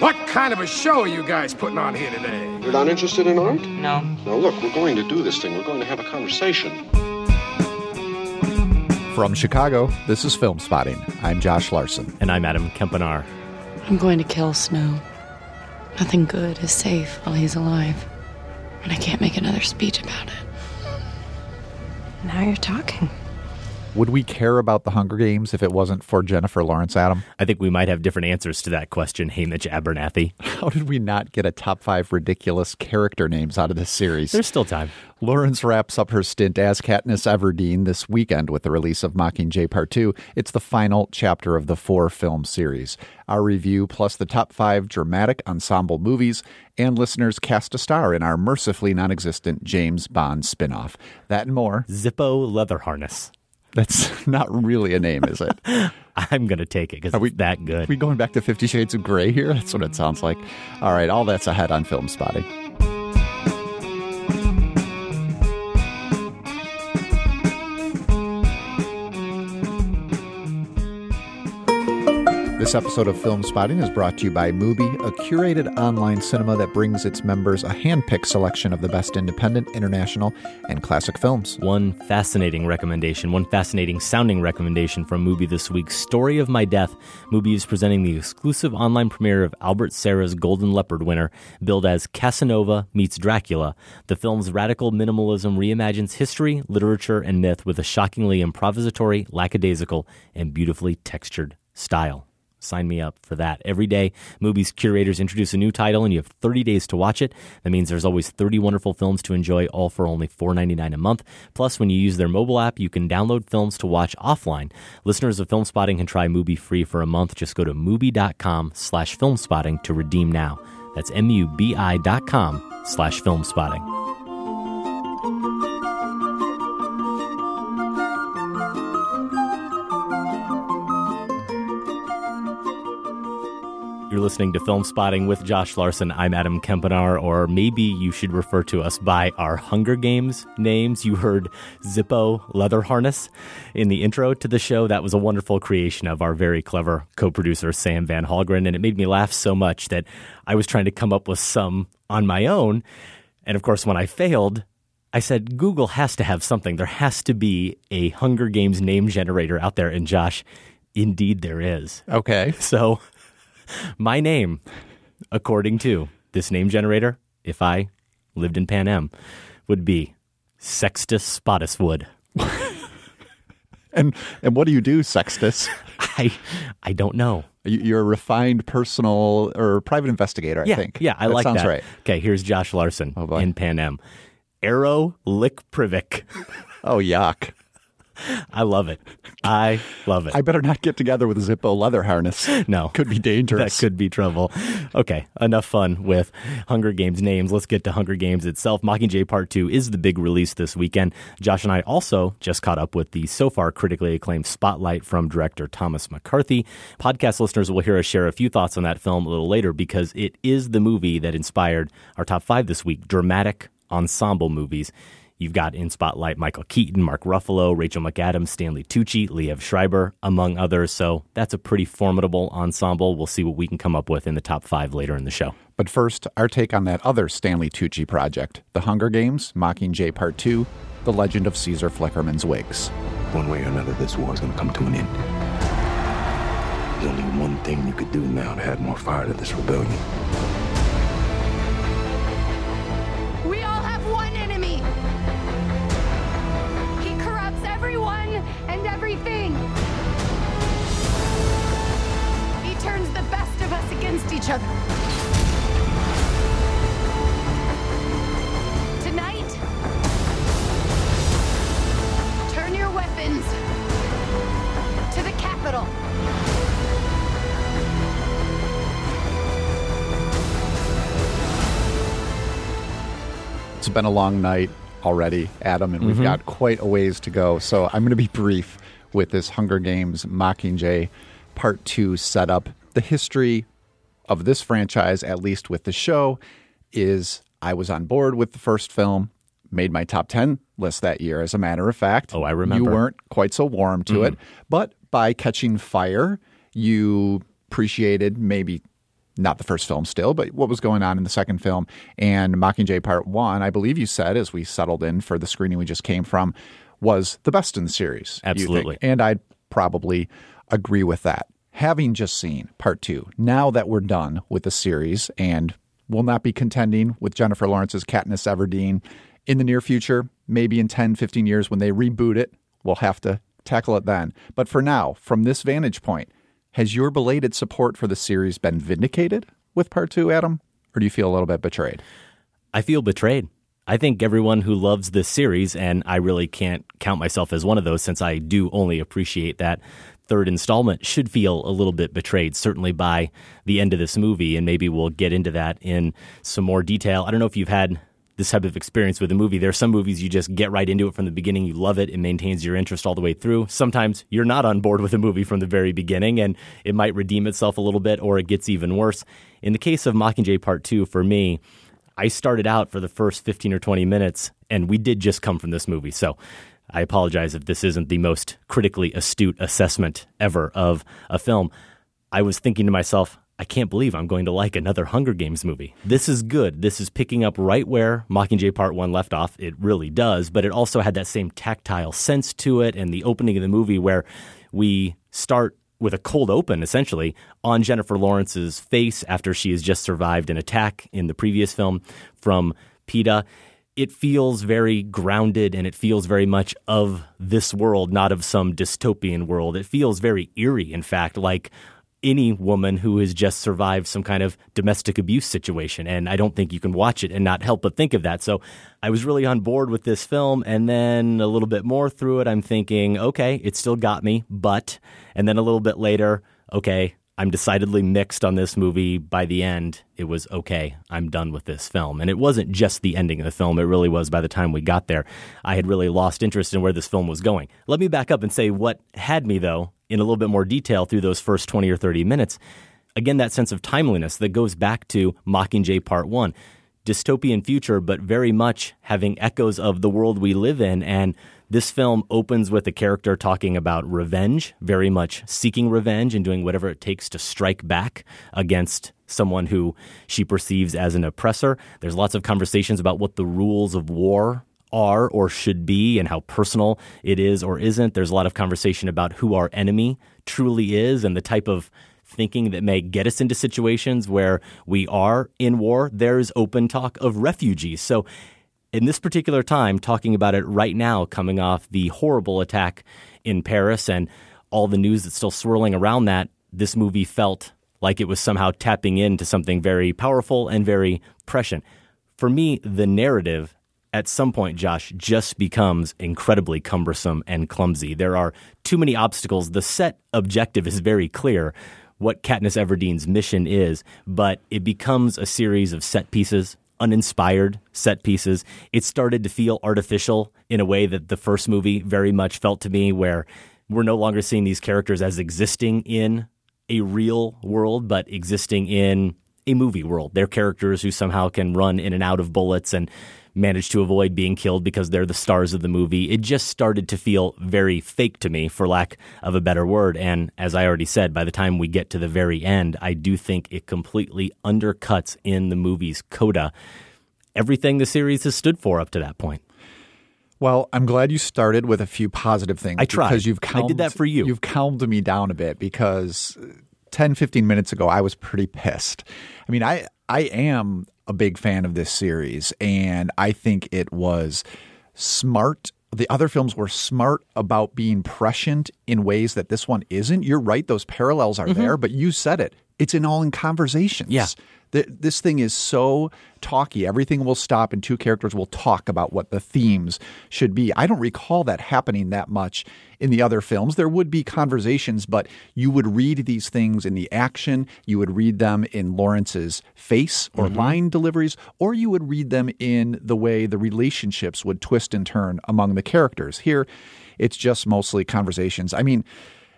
What kind of a show are you guys putting on here today? You're not interested in art? No. Now, look, we're going to do this thing. We're going to have a conversation. From Chicago, this is Film Spotting. I'm Josh Larsen. And I'm Adam Kempenaar. I'm going to kill Snow. Nothing good is safe while he's alive. And I can't make another speech about it. Now you're talking. Would we care about the Hunger Games if it wasn't for Jennifer Lawrence, Adam? I think we might have different answers to that question, Haymitch Abernathy. How did we not get a top five ridiculous character names out of this series? There's still time. Lawrence wraps up her stint as Katniss Everdeen this weekend with the release of Mockingjay Part 2. It's the final chapter of the four film series. Our review, plus the top five dramatic ensemble movies, and listeners cast a star in our mercifully non existent James Bond spin off. That and more. Zippo Leather Harness. That's not really a name, is it? I'm going to take it because it's that good. Are we going back to Fifty Shades of Grey here? That's what it sounds like. All right, all that's ahead on Film Spotting. This episode of Film Spotting is brought to you by Mubi, a curated online cinema that brings its members a hand-picked selection of the best independent, international, and classic films. One fascinating recommendation, one fascinating sounding recommendation from Mubi this week Story of My Death. Mubi is presenting the exclusive online premiere of Albert Serra's Golden Leopard winner, billed as Casanova meets Dracula. The film's radical minimalism reimagines history, literature, and myth with a shockingly improvisatory, lackadaisical, and beautifully textured style. Sign me up for that. Every day, Mubi's curators introduce a new title, and you have 30 days to watch it. That means there's always 30 wonderful films to enjoy, all for only $4.99 a month. Plus, when you use their mobile app, you can download films to watch offline. Listeners of Film Spotting can try Mubi free for a month. Just go to Mubi.com slash filmspotting to redeem now. That's M-U-B-I dot com slash filmspotting. You're listening to Film Spotting with Josh Larsen. I'm Adam Kempenaar, or maybe you should refer to us by our Hunger Games names. You heard Zippo Leather Harness in the intro to the show. That was a wonderful creation of our very clever co producer, Sam Van Hallgren, and it made me laugh so much that I was trying to come up with some on my own. And of course, when I failed, I said, Google has to have something. There has to be a Hunger Games name generator out there. And Josh, indeed there is. Okay. So my name, according to this name generator, if I lived in Panem, would be Sextus Spottiswood. And and what do you do, Sextus? I I don't know. You- You're a refined personal or private investigator, I Yeah, think. yeah, I that like sounds that. right. Okay, here's Josh Larsen Oh, in Pan Am. Arrow Lick Privik. Oh, yuck. I love it. I love it. I better not get together with a Zippo leather harness. No. Could be dangerous. That could be trouble. Okay, enough fun with Hunger Games names. Let's get to Hunger Games itself. Mockingjay Part 2 is the big release this weekend. Josh and I also just caught up with the so far critically acclaimed Spotlight from director Thomas McCarthy. Podcast listeners will hear us share a few thoughts on that film a little later because it is the movie that inspired our top five this week dramatic ensemble movies. You've got in Spotlight Michael Keaton, Mark Ruffalo, Rachel McAdams, Stanley Tucci, Liev Schreiber, among others. So that's a pretty formidable ensemble. We'll see what we can come up with in the top five later in the show. But first, our take on that other Stanley Tucci project The Hunger Games, Mockingjay Part 2, The Legend of Caesar Flickerman's Wigs. One way or another, this war is going to come to an end. There's only one thing you could do now to add more fire to this rebellion. Against each other. Tonight, turn your weapons to the Capitol. It's been a long night already, Adam, and we've mm-hmm. got quite a ways to go. So I'm going to be brief with this Hunger Games Mockingjay Part 2 setup. The history of this franchise, at least with the show, is I was on board with the first film, made my top 10 list that year, as a matter of fact. Oh, I remember. You weren't quite so warm to it, mm-hmm. but by catching fire, you appreciated maybe not the first film still, but what was going on in the second film. And Mockingjay Part 1, I believe you said, as we settled in for the screening we just came from, was the best in the series. Absolutely. And I'd probably agree with that. Having just seen Part 2, now that we're done with the series and will not be contending with Jennifer Lawrence's Katniss Everdeen in the near future, maybe in 10, 15 years when they reboot it, we'll have to tackle it then. But for now, from this vantage point, has your belated support for the series been vindicated with part two, Adam? Or do you feel a little bit betrayed? I feel betrayed. I think everyone who loves this series, and I really can't count myself as one of those since I do only appreciate that third installment, should feel a little bit betrayed, certainly by the end of this movie. And maybe we'll get into that in some more detail. I don't know if you've had this type of experience with a movie. There are some movies you just get right into it from the beginning. You love it. It maintains your interest all the way through. Sometimes you're not on board with a movie from the very beginning and it might redeem itself a little bit or it gets even worse. In the case of Mockingjay Part 2, for me, I started out for the first 15 or 20 minutes and we did just come from this movie. So I apologize if this isn't the most critically astute assessment ever of a film. I was thinking to myself, I can't believe I'm going to like another Hunger Games movie. This is good. This is picking up right where Mockingjay Part 1 left off. It really does, but it also had that same tactile sense to it and the opening of the movie where we start with a cold open essentially on Jennifer Lawrence's face after she has just survived an attack in the previous film from Peeta. It feels very grounded and it feels very much of this world, not of some dystopian world. It feels very eerie, in fact, like any woman who has just survived some kind of domestic abuse situation. And I don't think you can watch it and not help but think of that. So I was really on board with this film. And then a little bit more through it, I'm thinking, okay, it still got me, but, and then a little bit later, okay, I'm decidedly mixed on this movie. By the end, it was okay, I'm done with this film. And it wasn't just the ending of the film, it really was by the time we got there. I had really lost interest in where this film was going. Let me back up and say what had me, though, in a little bit more detail through those first 20 or 30 minutes. Again, that sense of timeliness that goes back to Mockingjay Part 1. Dystopian future, but very much having echoes of the world we live in. And this film opens with a character talking about revenge, very much seeking revenge and doing whatever it takes to strike back against someone who she perceives as an oppressor. There's lots of conversations about what the rules of war are or should be and how personal it is or isn't. There's a lot of conversation about who our enemy truly is and the type of thinking that may get us into situations where we are in war. There's open talk of refugees. So, in this particular time, talking about it right now, coming off the horrible attack in Paris and all the news that's still swirling around that, this movie felt like it was somehow tapping into something very powerful and very prescient. For me, the narrative at some point, Josh, just becomes incredibly cumbersome and clumsy. There are too many obstacles. The set objective is very clear what Katniss Everdeen's mission is, but it becomes a series of set pieces, uninspired set pieces. It started to feel artificial in a way that the first movie very much felt to me, where we're no longer seeing these characters as existing in a real world, but existing in a movie world. They're characters who somehow can run in and out of bullets and manage to avoid being killed because they're the stars of the movie. It just started to feel very fake to me, for lack of a better word. And as I already said, by the time we get to the very end, I do think it completely undercuts in the movie's coda everything the series has stood for up to that point. Well, I'm glad you started with a few positive things. I tried. Because you've calmed, I did that for you. You've calmed me down a bit because 10, 15 minutes ago, I was pretty pissed. I mean, I, I am a big fan of this series, and I think it was smart. The other films were smart about being prescient in ways that this one isn't. You're right; those parallels are mm-hmm. there, but you said it. It's in all in conversations. Yeah. Th- This thing is so talky. Everything will stop, and two characters will talk about what the themes should be. I don't recall that happening that much in the other films. There would be conversations, but you would read these things in the action. You would read them in Lawrence's face or mm-hmm. line deliveries, or you would read them in the way the relationships would twist and turn among the characters. Here, it's just mostly conversations. I mean,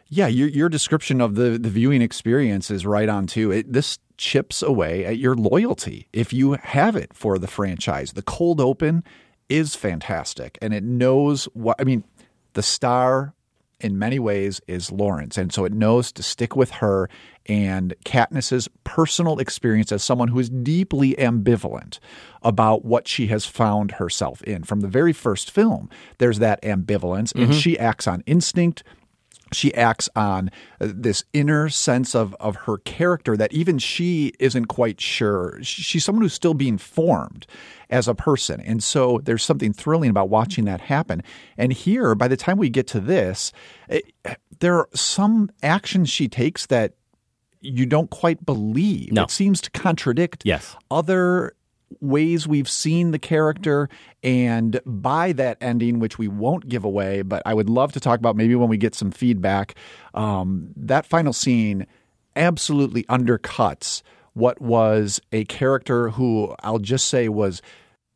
yeah, your your description of the the viewing experience is right on too. It, this chips away at your loyalty if you have it for the franchise. The cold open is fantastic, and it knows what I mean. The star in many ways is Lawrence. And so it knows to stick with her and Katniss's personal experience as someone who is deeply ambivalent about what she has found herself in. From the very first film, there's that ambivalence, and mm-hmm. she acts on instinct she acts on uh, this inner sense of of her character that even she isn't quite sure. She's someone who's still being formed as a person. And so there's something thrilling about watching that happen. And here, by the time we get to this, it, there are some actions she takes that you don't quite believe. No. It seems to contradict Yes. other ways we've seen the character and by that ending which we won't give away but i would love to talk about maybe when we get some feedback um, that final scene absolutely undercuts what was a character who i'll just say was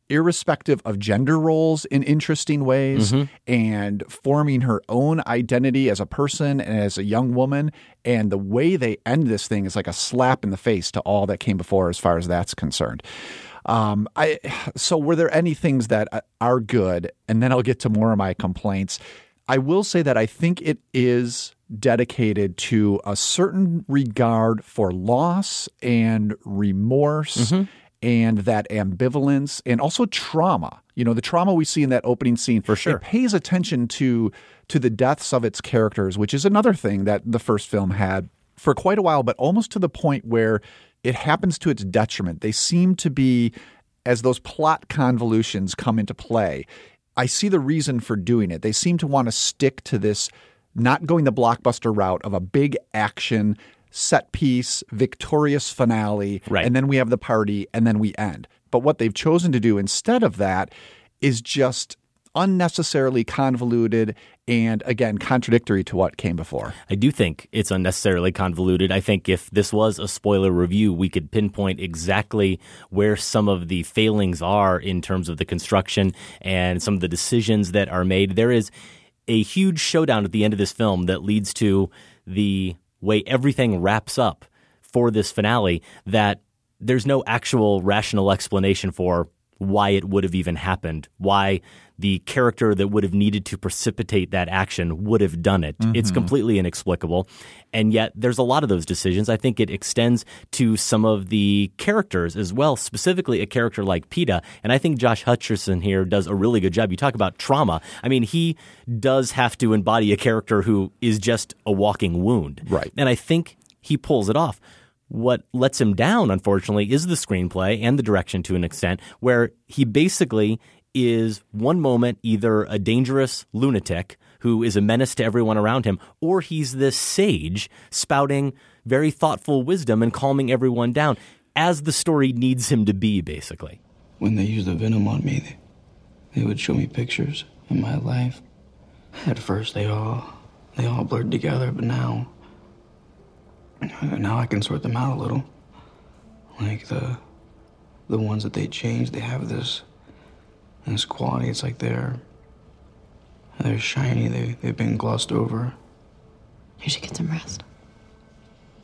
irrespective of gender roles in interesting ways and forming her own identity as a person and as a young woman. And the way they end this thing is like a slap in the face to all that came before, as far as that's concerned. Um, I so were there any things that uh, are good, and then I'll get to more of my complaints. I will say that I think it is dedicated to a certain regard for loss and remorse and that ambivalence and also trauma. You know, the trauma we see in that opening scene. For sure. It pays attention to to the deaths of its characters, which is another thing that the first film had for quite a while, but almost to the point where it happens to its detriment. They seem to be as those plot convolutions come into play. I see the reason for doing it. They seem to want to stick to this not going the blockbuster route of a big action set piece, victorious finale, Right. and then we have the party, and then we end. But what they've chosen to do instead of that is just unnecessarily convoluted and again contradictory to what came before. I do think it's unnecessarily convoluted. I think if this was a spoiler review, we could pinpoint exactly where some of the failings are in terms of the construction and some of the decisions that are made. There is a huge showdown at the end of this film that leads to the way everything wraps up for this finale that there's no actual rational explanation for why it would have even happened, why the character that would have needed to precipitate that action would have done it. It's mm-hmm. completely inexplicable. And yet, there's a lot of those decisions. I think it extends to some of the characters as well, specifically a character like Peeta. And I think Josh Hutcherson here does a really good job. You talk about trauma. I mean, he does have to embody a character who is just a walking wound. Right. And I think he pulls it off. What lets him down, unfortunately, is the screenplay and the direction to an extent, where he basically is one moment either a dangerous lunatic who is a menace to everyone around him, or he's this sage spouting very thoughtful wisdom and calming everyone down, as the story needs him to be, basically. When they used the venom on me, they, they would show me pictures of my life. At first, they all they all blurred together, but now now I can sort them out a little. Like the the ones that they changed, they have this this quality. It's like they're they're shiny. They they've been glossed over. You should get some rest.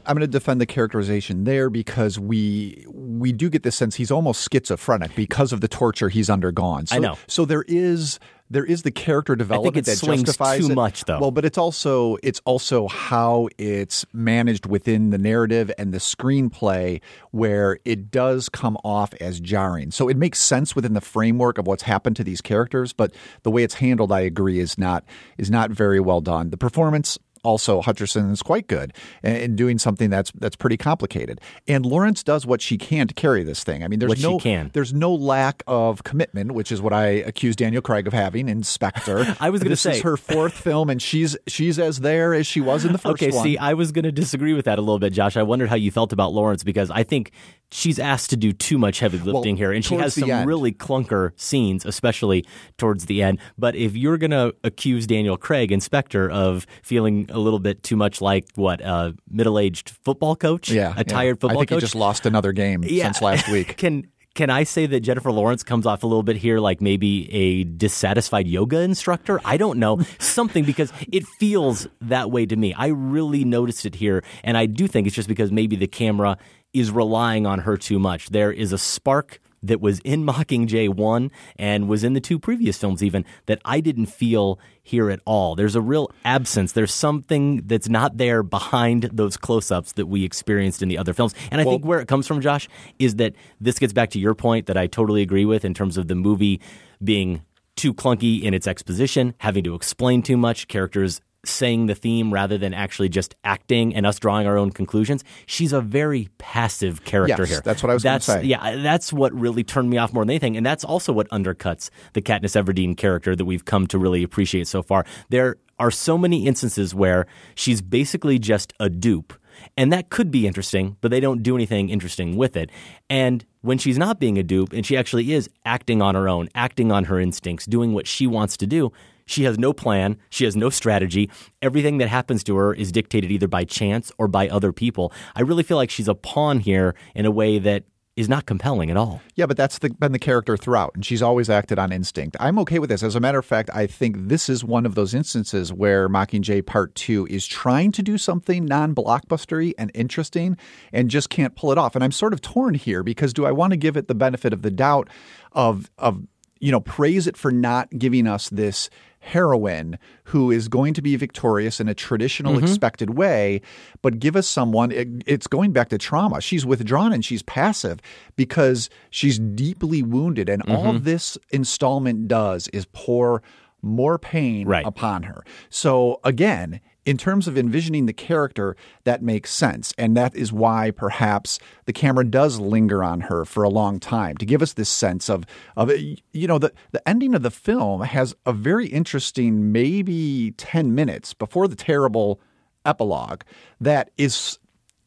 I'm going to defend the characterization there because we we do get this sense he's almost schizophrenic because of the torture he's undergone. So, I know. So there is there is the character development it that swings justifies too it. much, though. Well, but it's also it's also how it's managed within the narrative and the screenplay where it does come off as jarring. So it makes sense within the framework of what's happened to these characters, but the way it's handled, I agree, is not is not very well done. The performance also Hutcherson is quite good in- in doing something that's that's pretty complicated. And Lawrence does what she can to carry this thing. I mean, there's What no there's no lack of commitment, which is what I accuse Daniel Craig of having in Spectre. I was gonna say- is her fourth film, and she's she's as there as she was in the first okay, one. see, I was going to disagree with that a little bit, Josh. I wondered how you felt about Lawrence because I think she's asked to do too much heavy lifting here, and she has some end. really clunker scenes, especially towards the end. But if you're going to accuse Daniel Craig, in Spectre, of feeling a little bit too much like what a middle-aged football coach, yeah, a tired yeah. football I think coach, he just lost another game since last week. Can can I say that Jennifer Lawrence comes off a little bit here like maybe a dissatisfied yoga instructor? I don't know. Something because it feels that way to me. I really noticed it here. And I do think it's just because maybe the camera is relying on her too much. There is a spark that was in Mockingjay 1 and was in the two previous films, even that I didn't feel here at all. There's a real absence. There's something that's not there behind those close ups that we experienced in the other films. And I Well- think where it comes from, Josh, is that this gets back to your point that I totally agree with in terms of the movie being too clunky in its exposition, having to explain too much, characters saying the theme rather than actually just acting and us drawing our own conclusions. She's a very passive character Yes, here. that's what I was gonna That's- say. Yeah, that's what really turned me off more than anything. And that's also what undercuts the Katniss Everdeen character that we've come to really appreciate so far. There are so many instances where she's basically just a dupe. And that could be interesting, but they don't do anything interesting with it. And when she's not being a dupe and she actually is acting on her own, acting on her instincts, doing what she wants to do, she has no plan. She has no strategy. Everything that happens to her is dictated either by chance or by other people. I really feel like she's a pawn here in a way that is not compelling at all. Yeah, but that's the, been the character throughout, and she's always acted on instinct. I'm okay with this. As a matter of fact, I think this is one of those instances where Mockingjay Part 2 is trying to do something non blockbustery and interesting and just can't pull it off. And I'm sort of torn here because do I want to give it the benefit of the doubt of, of you know, praise it for not giving us this heroine who is going to be victorious in a traditional mm-hmm. expected way, but give us someone. It, it's going back to trauma. She's withdrawn and she's passive because she's deeply wounded, and all mm-hmm. this installment does is pour more pain Right. upon her. So again. In terms of envisioning the character, that makes sense. And that is why perhaps the camera does linger on her for a long time to give us this sense of, of you know, the, the ending of the film has a very interesting, maybe 10 minutes before the terrible epilogue that is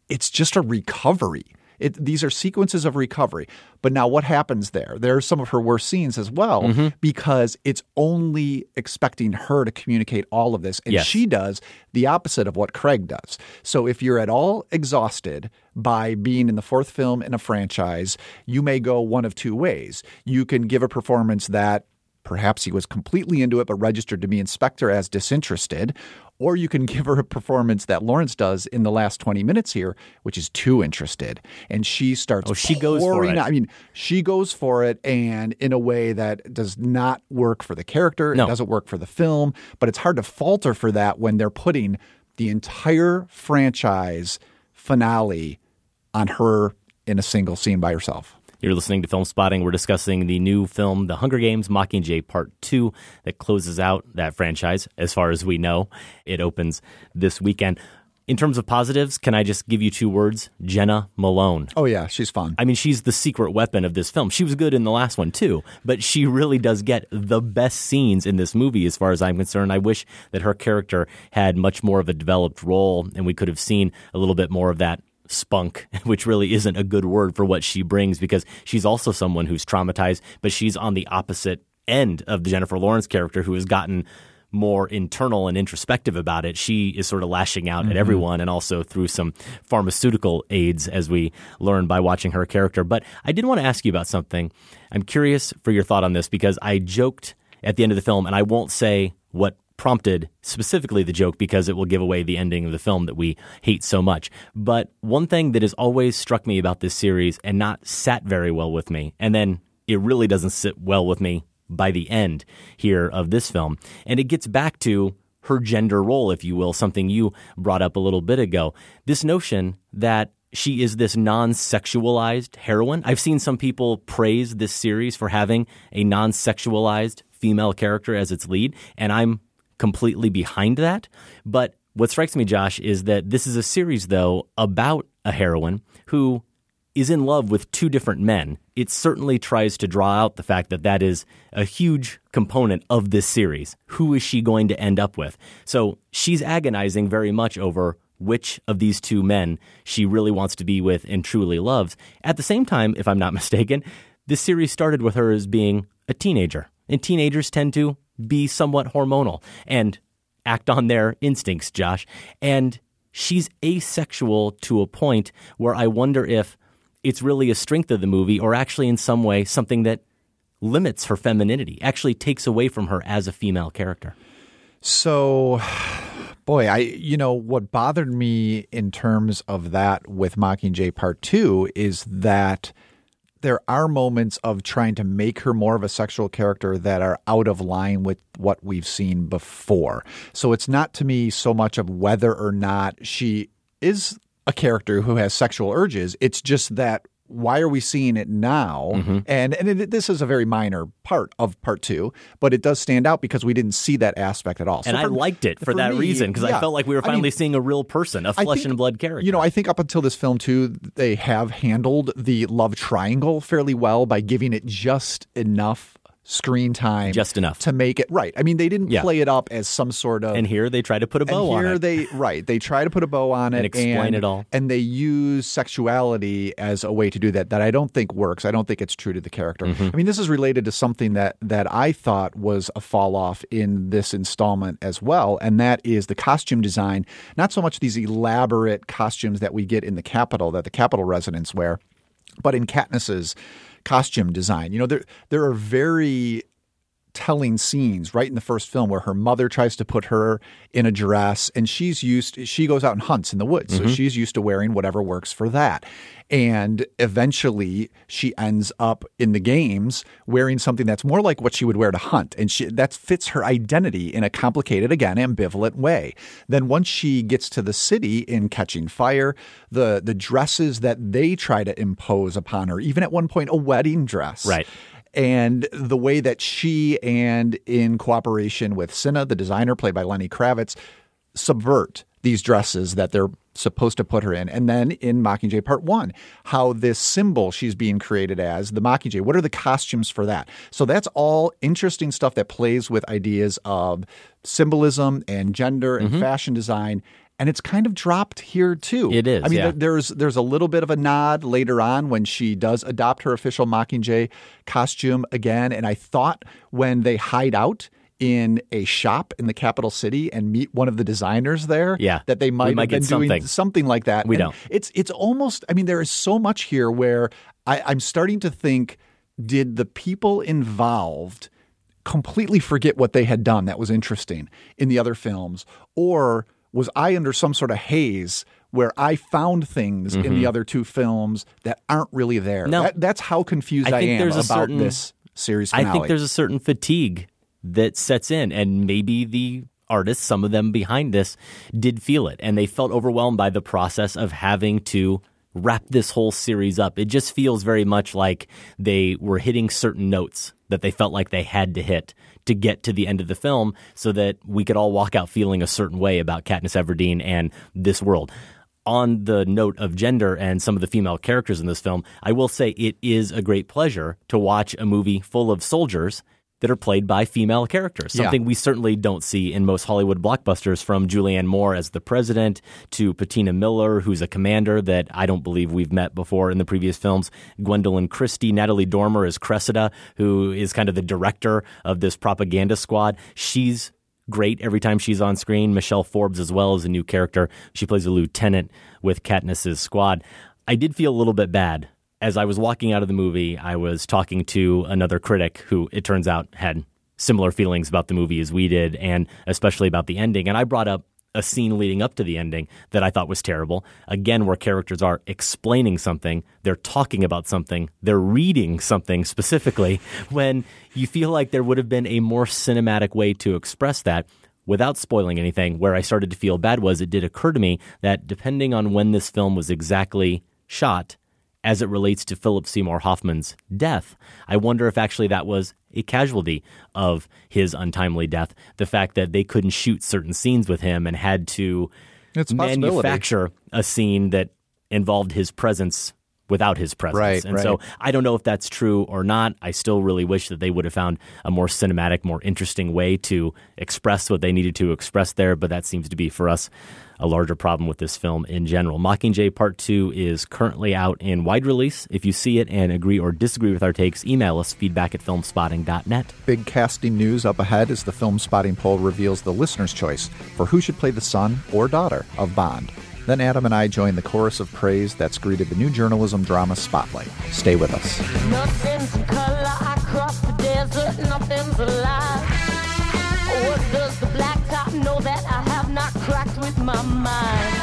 it's just a recovery. It, these are sequences of recovery. But now what happens there? There are some of her worst scenes as well Mm-hmm. because it's only expecting her to communicate all of this. And Yes. she does the opposite of what Craig does. So if you're at all exhausted by being in the fourth film in a franchise, you may go one of two ways. You can give a performance that Perhaps he was completely into it but registered to be in Spectre as disinterested. Or you can give her a performance that Lawrence does in the last 20 minutes here, which is too interested. And she starts Oh, she goes for it. out- I mean, she goes for it and in a way that does not work for the character. No. It doesn't work for the film. But it's hard to falter for that when they're putting the entire franchise finale on her in a single scene by herself. You're listening to Film Spotting. We're discussing the new film, The Hunger Games Mockingjay Part 2, that closes out that franchise, as far as we know. It opens this weekend. In terms of positives, can I just give you two words? Jena Malone. Oh, yeah, she's fun. I mean, she's the secret weapon of this film. She was good in the last one too, but she really does get the best scenes in this movie, as far as I'm concerned. I wish that her character had much more of a developed role, and we could have seen a little bit more of that spunk, which really isn't a good word for what she brings, because she's also someone who's traumatized, but she's on the opposite end of the Jennifer Lawrence character, who has gotten more internal and introspective about it. She is sort of lashing out at mm-hmm. everyone and also through some pharmaceutical aids, as we learn by watching her character. But I did want to ask you about something. I'm curious for your thought on this because I joked at the end of the film, and I won't say what prompted specifically the joke because it will give away the ending of the film that we hate so much. But one thing that has always struck me about this series and not sat very well with me, and then it really doesn't sit well with me by the end here of this film. And it gets back to her gender role, if you will, something you brought up a little bit ago. This notion that she is this non sexualized heroine. I've seen some people praise this series for having a non sexualized female character as its lead, and I'm completely behind that. But what strikes me, Josh, is that this is a series, though, about a heroine who is in love with two different men, it certainly tries to draw out the fact that that is a huge component of this series. Who is she going to end up with? So she's agonizing very much over which of these two men she really wants to be with and truly loves. At the same time, if I'm not mistaken, this series started with her as being a teenager. And teenagers tend to be somewhat hormonal and act on their instincts, Josh. And she's asexual to a point where I wonder if it's really a strength of the movie or actually in some way something that limits her femininity, actually takes away from her as a female character. So, boy, I you know what bothered me in terms of that with Mockingjay Part Two is that there are moments of trying to make her more of a sexual character that are out of line with what we've seen before. So it's not to me so much of whether or not she is a character who has sexual urges. It's just that why are we seeing it now? Mm-hmm. And and it, this is a very minor part of part two, but it does stand out because we didn't see that aspect at all. So and I liked it for, that me, reason because yeah. I felt like we were I mean, finally seeing a real person, a flesh think- and blood character. You know, I think up until this film too, they have handled the love triangle fairly well by giving it just enough screen time, Just enough. to make it right. I mean, they didn't Yeah. play it up as some sort of and here they try to put a and bow on here it. they right they try to put a bow on it And explain it all. and they use sexuality as a way to do that that I don't think works. I don't think it's true to the character. Mm-hmm. I mean, this is related to something that that I thought was a fall off in this installment as well, and that is the costume design. Not so much these elaborate costumes that we get in the Capitol that the Capitol residents wear, but in Katniss's costume design. You know, there there are very telling scenes right in the first film where her mother tries to put her in a dress and she's used she goes out and hunts in the woods. So mm-hmm. she's used to wearing whatever works for that. And eventually she ends up in the games wearing something that's more like what she would wear to hunt. And she that fits her identity in a complicated again ambivalent way. Then once she gets to the city in catching fire the the dresses that they try to impose upon her even at one point a wedding dress. Right. And the way that she and in cooperation with Cinna, the designer played by Lenny Kravitz, subvert these dresses that they're supposed to put her in. And then in Mockingjay Part 1, how this symbol she's being created as, the Mockingjay, what are the costumes for that? So that's all interesting stuff that plays with ideas of symbolism and gender and mm-hmm. fashion design. And it's kind of dropped here too. It is, I mean, yeah. there- there's there's a little bit of a nod later on when she does adopt her official Mockingjay costume again. And I thought when they hide out in a shop in the capital city and meet one of the designers there, Yeah. that they We might, might have been get doing something. something like that. We And don't. It's it's almost. I mean, there is so much here where I, I'm starting to think: Did the people involved? completely forget what they had done that was interesting in the other films or was I under some sort of haze where I found things in the other two films that aren't really there? Mm-hmm. No. That- that's how confused I I, am there's a about certain- this series I think there's a certain fatigue that sets in, and maybe the artists, some of them behind this, did feel it, and they felt overwhelmed by the process of having to wrap this whole series up. It just feels very much like they were hitting certain notes that they felt like they had to hit to get to the end of the film so that we could all walk out feeling a certain way about Katniss Everdeen and this world. On the note of gender and some of the female characters in this film, I will say it is a great pleasure to watch a movie full of soldiers that are played by female characters. Yeah. Something we certainly don't see in most Hollywood blockbusters from Julianne Moore as the president to Patina Miller, who's a commander that I don't believe we've met before in the previous films, Gwendoline Christie, Natalie Dormer as Cressida, who is kind of the director of this propaganda squad. She's great every time she's on screen. Michelle Forbes as well as a new character. She plays a lieutenant with Katniss's squad. I did feel a little bit bad. As I was walking out of the movie, I was talking to another critic who it turns out had similar feelings about the movie as we did, and especially about the ending. And I brought up a scene leading up to the ending that I thought was terrible. Again, where characters are explaining something, they're talking about something, they're reading something specifically, when you feel like there would have been a more cinematic way to express that without spoiling anything. Where I started to feel bad was it did occur to me that depending on when this film was exactly shot, as it relates to Philip Seymour Hoffman's death. I wonder if actually that was a casualty of his untimely death. The fact that they couldn't shoot certain scenes with him and had to It's manufacture a scene that involved his presence without his presence. Right, and so. I don't know if that's true or not. I still really wish that they would have found a more cinematic, more interesting way to express what they needed to express there, but that seems to be for us a larger problem with this film in general. Mockingjay Part 2 is currently out in wide release. If you see it and agree or disagree with our takes, email us feedback at filmspotting.net. Big casting news up ahead as the film spotting poll reveals the listener's choice for who should play the son or daughter of Bond. Then Adam and I join the chorus of praise that's greeted the new journalism drama Spotlight. Stay with us. Nothing's color across the desert, nothing's alive. What does the black top know that I have not cracked with my mind?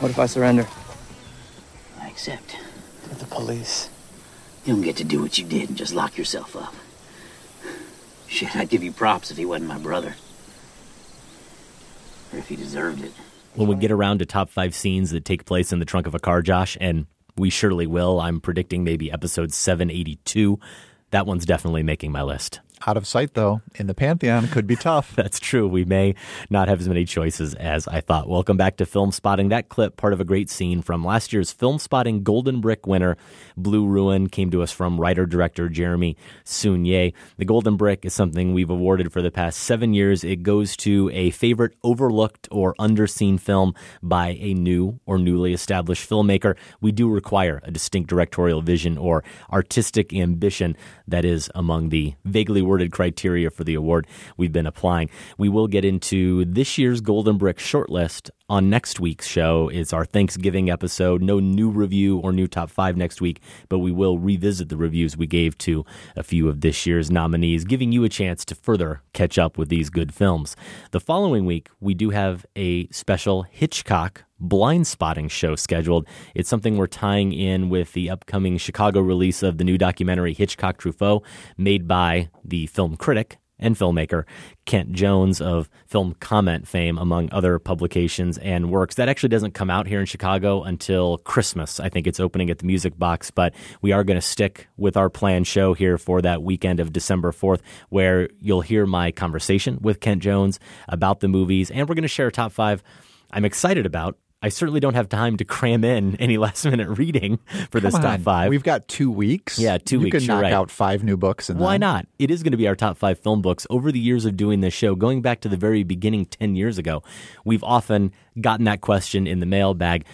What if I surrender? I accept. To the police. You don't get to do what you did and just lock yourself up. Shit, I'd give you props if he wasn't my brother. Or if he deserved it. When we get around to top five scenes that take place in the trunk of a car, Josh, and we surely will, I'm predicting maybe episode 782. That one's definitely making my list. Out of sight, though, in the Pantheon could be tough. That's true. We may not have as many choices as I thought. Welcome back to Film Spotting. That clip, part of a great scene from last year's Film Spotting Golden Brick winner, Blue Ruin, came to us from writer director Jeremy Saulnier. The Golden Brick is something we've awarded for the past seven years. It goes to a favorite overlooked or underseen film by a new or newly established filmmaker. We do require a distinct directorial vision or artistic ambition that is among the vaguely criteria for the award we've been applying. We will get into this year's Golden Brick shortlist on next week's show. It's our Thanksgiving episode. No new review or new top five next week, but we will revisit the reviews we gave to a few of this year's nominees, giving you a chance to further catch up with these good films. The following week, we do have a special Hitchcock blind spotting show scheduled. It's something we're tying in with the upcoming Chicago release of the new documentary Hitchcock Truffaut, made by the film critic and filmmaker Kent Jones of Film Comment fame, among other publications and works. That actually doesn't come out here in Chicago until Christmas. I think it's opening at the Music Box, but we are going to stick with our planned show here for that weekend of December 4th, where you'll hear my conversation with Kent Jones about the movies, and we're going to share a top five I'm excited about I certainly don't have time to cram in any last minute reading for this Come top five. We've got two weeks. Yeah, two you weeks. can you're knock right. out five new books. And Why then- not? It is going to be our top five film books. Over the years of doing this show, going back to the very beginning 10 years ago, we've often gotten that question in the mailbag.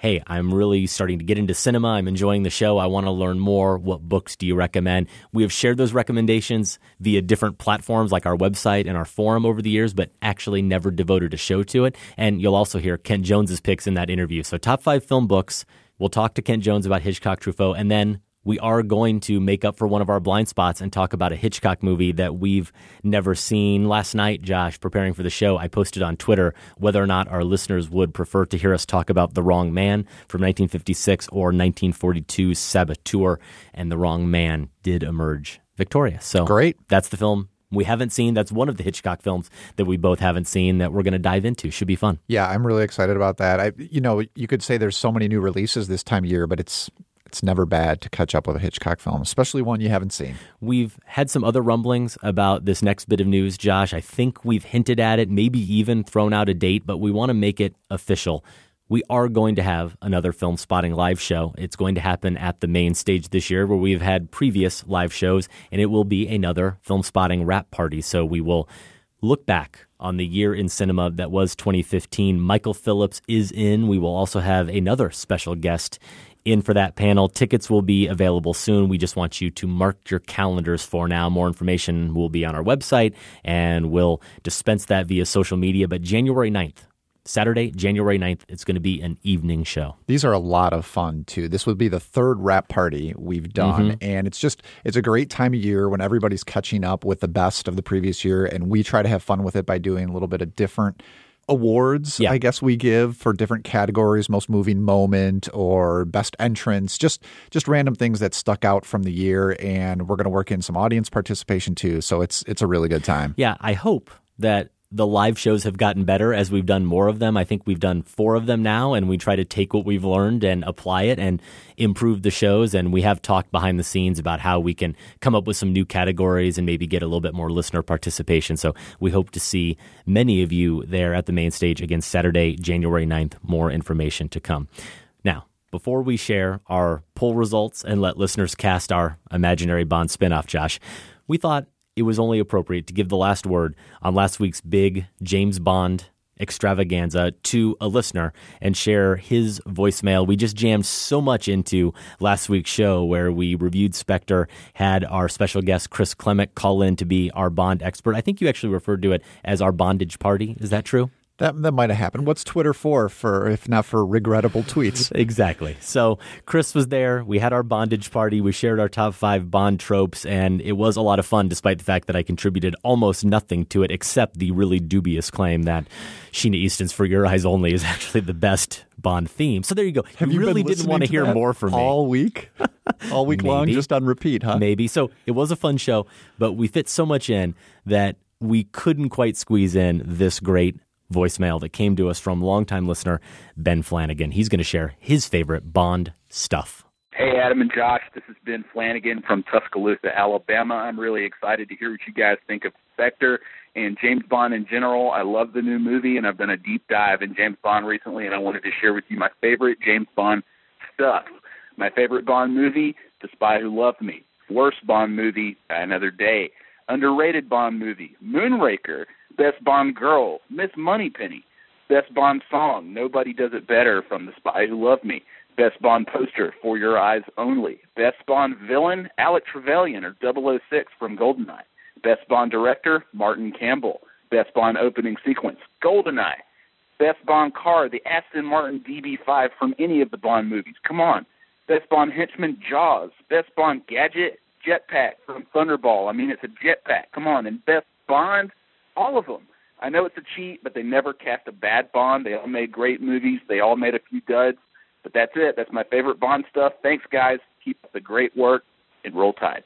Hey, I'm really starting to get into cinema. I'm enjoying the show. I want to learn more. What books do you recommend? We have shared those recommendations via different platforms like our website and our forum over the years, but actually never devoted a show to it. And you'll also hear Kent Jones's picks in that interview. So, top five film books. We'll talk to Kent Jones about Hitchcock Truffaut, and then we are going to make up for one of our blind spots and talk about a Hitchcock movie that we've never seen. Last night, Josh, preparing for the show, I posted on Twitter whether or not our listeners would prefer to hear us talk about The Wrong Man from 1956 or 1942's Saboteur, and The Wrong Man did emerge victorious. So Great. That's the film we haven't seen. That's one of the Hitchcock films that we both haven't seen that we're going to dive into. Should be fun. Yeah, I'm really excited about that. I, you know, you could say there's so many new releases this time of year, but it's it's never bad to catch up with a Hitchcock film, especially one you haven't seen. We've had some other rumblings about this next bit of news, Josh. I think we've hinted at it, maybe even thrown out a date, but we want to make it official. We are going to have another film spotting live show. It's going to happen at the main stage this year where we've had previous live shows, and it will be another film spotting wrap party. So we will look back on the year in cinema that was 2015. Michael Phillips is in. We will also have another special guest in for that panel. Tickets will be available soon. We just want you to mark your calendars for now. More information will be on our website and we'll dispense that via social media. But January 9th, Saturday, January 9th, it's going to be an evening show. These are a lot of fun too. This would be the third wrap party we've done, mm-hmm. and it's just it's a great time of year when everybody's catching up with the best of the previous year, and we try to have fun with it by doing a little bit of different awards Yeah. i guess we give for different categories most moving moment or best entrance just just random things that stuck out from the year and we're going to work in some audience participation too so it's it's a really good time Yeah, I hope that the live shows have gotten better as we've done more of them. I think we've done four of them now, and we try to take what we've learned and apply it and improve the shows. And we have talked behind the scenes about how we can come up with some new categories and maybe get a little bit more listener participation. So we hope to see many of you there at the main stage again Saturday, January 9th. More information to come. Now, before we share our poll results and let listeners cast our imaginary Bond spinoff, Josh, we thought it was only appropriate to give the last word on last week's big James Bond extravaganza to a listener and share his voicemail. We just jammed so much into last week's show where we reviewed Spectre, had our special guest Chris Klimek call in to be our Bond expert. I think you actually referred to it as our bondage party. Is that true? That that might have happened. What's Twitter for? For if not for regrettable tweets. Exactly. So Chris was there. We had our bondage party. We shared our top five Bond tropes, and it was a lot of fun, despite the fact that I contributed almost nothing to it, except the really dubious claim that Sheena Easton's "For Your Eyes Only" is actually the best Bond theme. So there you go. Have you, really didn't want to hear more from me all week, all week long, just on repeat, huh? Maybe. So it was a fun show, but we fit so much in that we couldn't quite squeeze in this great voicemail that came to us from longtime listener Ben Flanagan. He's going to share his favorite Bond stuff. Hey, Adam and Josh, this is Ben Flanagan from Tuscaloosa, Alabama. I'm really excited to hear what you guys think of Spectre and James Bond in general. I love the new movie, and I've done a deep dive in James Bond recently, and I wanted to share with you my favorite James Bond stuff. My favorite Bond movie, The Spy Who Loved Me. Worst Bond movie, Another Day. Underrated Bond movie, Moonraker. Best Bond girl, Miss Moneypenny. Best Bond song, Nobody Does It Better from The Spy Who Loved Me. Best Bond poster, For Your Eyes Only. Best Bond villain, Alec Trevelyan or 006 from Goldeneye. Best Bond director, Martin Campbell. Best Bond opening sequence, Goldeneye. Best Bond car, the Aston Martin DB5 from any of the Bond movies. Come on. Best Bond henchman, Jaws. Best Bond gadget, Jetpack from Thunderball. I mean, it's a jetpack. Come on. And Best Bond, all of them. I know it's a cheat, but they never cast a bad Bond. They all made great movies. They all made a few duds. But that's it. That's my favorite Bond stuff. Thanks, guys. Keep up the great work and roll tide.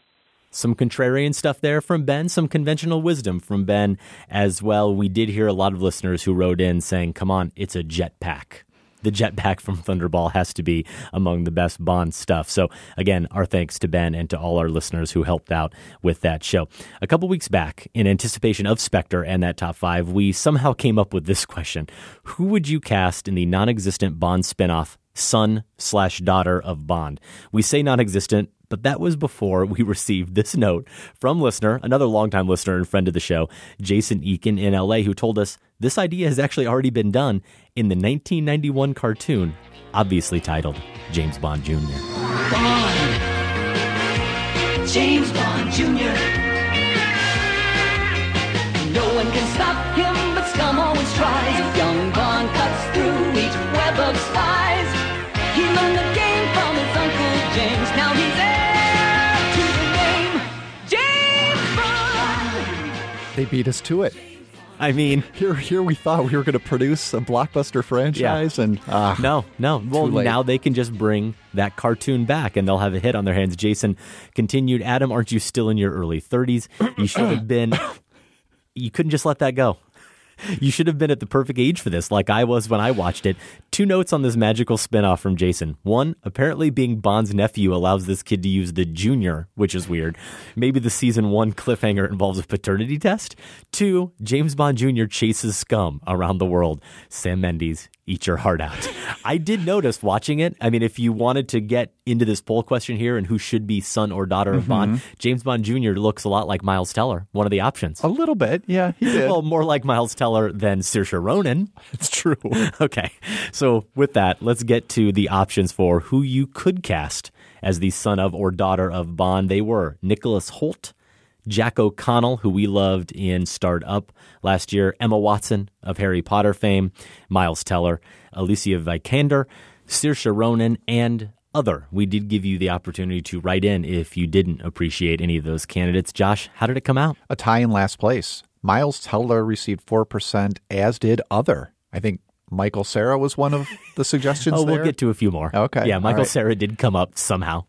Some contrarian stuff there from Ben, some conventional wisdom from Ben as well. We did hear a lot of listeners who wrote in saying, come on, it's a jetpack. The jetpack from Thunderball has to be among the best Bond stuff. So, again, our thanks to Ben and to all our listeners who helped out with that show. A couple weeks back, in anticipation of Spectre and that top five, we somehow came up with this question Who would you cast in the non existent Bond spinoff, son slash daughter of Bond? We say non existent but that was before we received this note from listener, another longtime listener and friend of the show, Jason Eakin in LA, who told us this idea has actually already been done in the 1991 cartoon, obviously titled James Bond Jr. Bond. James Bond Jr. No one can stop him, but scum always tries. They beat us to it. I mean, here, here we thought we were going to produce a blockbuster franchise, and ah, no, no. Well, now they can just bring that cartoon back, and they'll have a hit on their hands. Jason continued, Adam, aren't you still in your early 30s? You should have been. You couldn't just let that go. You should have been at the perfect age for this, like I was when I watched it. Two notes on this magical spinoff from Jason. One, apparently being Bond's nephew allows this kid to use the junior, which is weird. Maybe the season one cliffhanger involves a paternity test. Two, James Bond Jr. chases scum around the world. Sam Mendes, eat your heart out. I did notice watching it. I mean, if you wanted to get into this poll question here and who should be son or daughter of Bond, mm-hmm. James Bond Jr. looks a lot like Miles Teller, one of the options. a little bit, yeah, he did. Well, more like Miles Teller than Saoirse Ronan. it's true. okay. So, with that, let's get to the options for who you could cast as the son of or daughter of Bond. They were Nicholas Hoult, Jack O'Connell, who we loved in Starred Up last year, Emma Watson of Harry Potter fame, Miles Teller, Alicia Vikander, Saoirse Ronan, and other. We did give you the opportunity to write in if you didn't appreciate any of those candidates. Josh, how did it come out? A tie in last place. Miles Teller received four percent, as did other. I think Michael Cera was one of the suggestions. Oh, we'll get to a few more. Okay. Yeah, Michael right. Cera did come up somehow.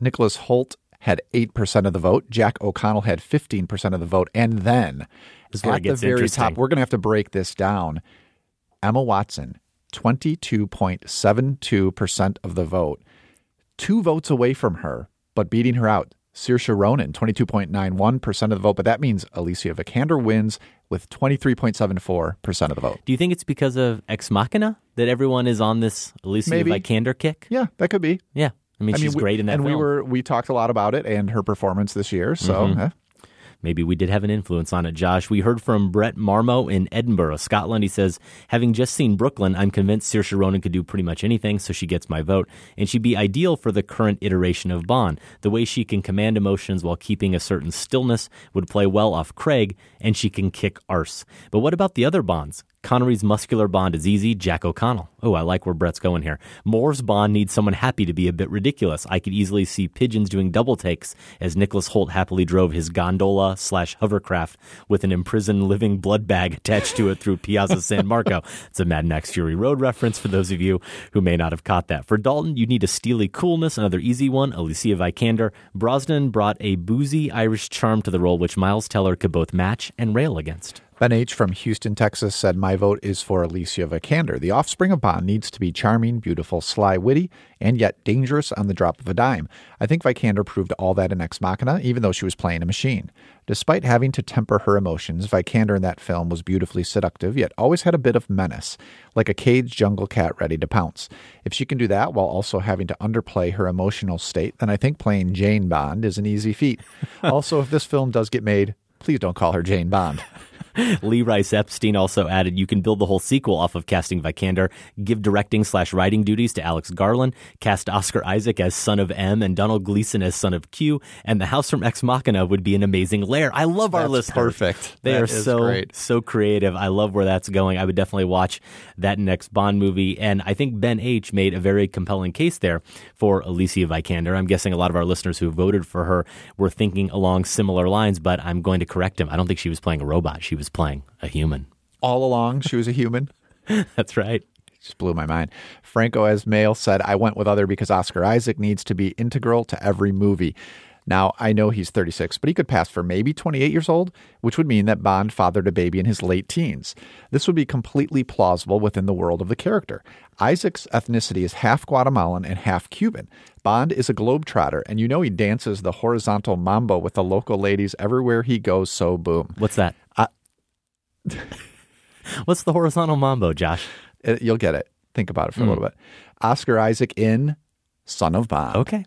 Nicholas Hoult had 8% of the vote. Jack O'Connell had 15% of the vote. And then at the very top, we're going to have to break this down. Emma Watson, 22.72% of the vote. Two votes away from her, but beating her out. Saoirse Ronan, 22.91% of the vote, but that means Alicia Vikander wins with 23.74% of the vote. Do you think it's because of Ex Machina that everyone is on this Alicia Maybe. Vikander kick? Yeah, that could be. Yeah. I mean, she's we- great in that And we were we talked a lot about it and her performance this year. So Mhm. eh, Maybe we did have an influence on it, Josh. We heard from Brett Marmo in Edinburgh, Scotland. He says, Having just seen Brooklyn, I'm convinced Saoirse Ronan could do pretty much anything, so she gets my vote. And she'd be ideal for the current iteration of Bond. The way she can command emotions while keeping a certain stillness would play well off Craig, and she can kick arse. But what about the other Bonds? Connery's muscular Bond is easy. Jack O'Connell. Oh, I like where Brett's going here. Moore's Bond needs someone happy to be a bit ridiculous. I could easily see Pigeons doing double takes as Nicholas Hoult happily drove his gondola slash hovercraft with an imprisoned living blood bag attached to it through Piazza San Marco. It's a Mad Max Fury Road reference for those of you who may not have caught that. For Dalton, you need a steely coolness, another easy one. Alicia Vikander. Brosnan brought a boozy Irish charm to the role, which Miles Teller could both match and rail against. Ben H. from Houston, Texas said, My vote is for Alicia Vikander. The offspring of Bond needs to be charming, beautiful, sly, witty, and yet dangerous on the drop of a dime. I think Vikander proved all that in Ex Machina, even though she was playing a machine. Despite having to temper her emotions, Vikander in that film was beautifully seductive, yet always had a bit of menace, like a caged jungle cat ready to pounce. If she can do that while also having to underplay her emotional state, then I think playing Jane Bond is an easy feat. also, if this film does get made, please don't call her Jane Bond. Lee Rice Epstein also added, "You can build the whole sequel off of casting Vikander, give directing slash writing duties to Alex Garland, cast Oscar Isaac as son of M and Domhnall Gleeson as son of Q, and the house from Ex Machina would be an amazing lair." I love our That's listeners. perfect. They That are so great. so creative. I love where that's going. I would definitely watch that next Bond movie, and I think Ben H made a very compelling case there for Alicia Vikander. I'm guessing a lot of our listeners who voted for her were thinking along similar lines, but I'm going to correct him. I don't think she was playing a robot. She was playing a human. All along, she was a human. That's right. Just blew my mind. Franco Esmail said, I went with other because Oscar Isaac needs to be integral to every movie. Now, I know he's 36, but he could pass for maybe 28 years old, which would mean that Bond fathered a baby in his late teens. This would be completely plausible within the world of the character. Isaac's ethnicity is half Guatemalan and half Cuban. Bond is a globetrotter, and you know he dances the horizontal mambo with the local ladies everywhere he goes, so boom. What's that? What's the horizontal mambo, Josh? Uh, You'll get it. Think about it for a Mm. little bit. Oscar Isaac in Son of Bond. Okay.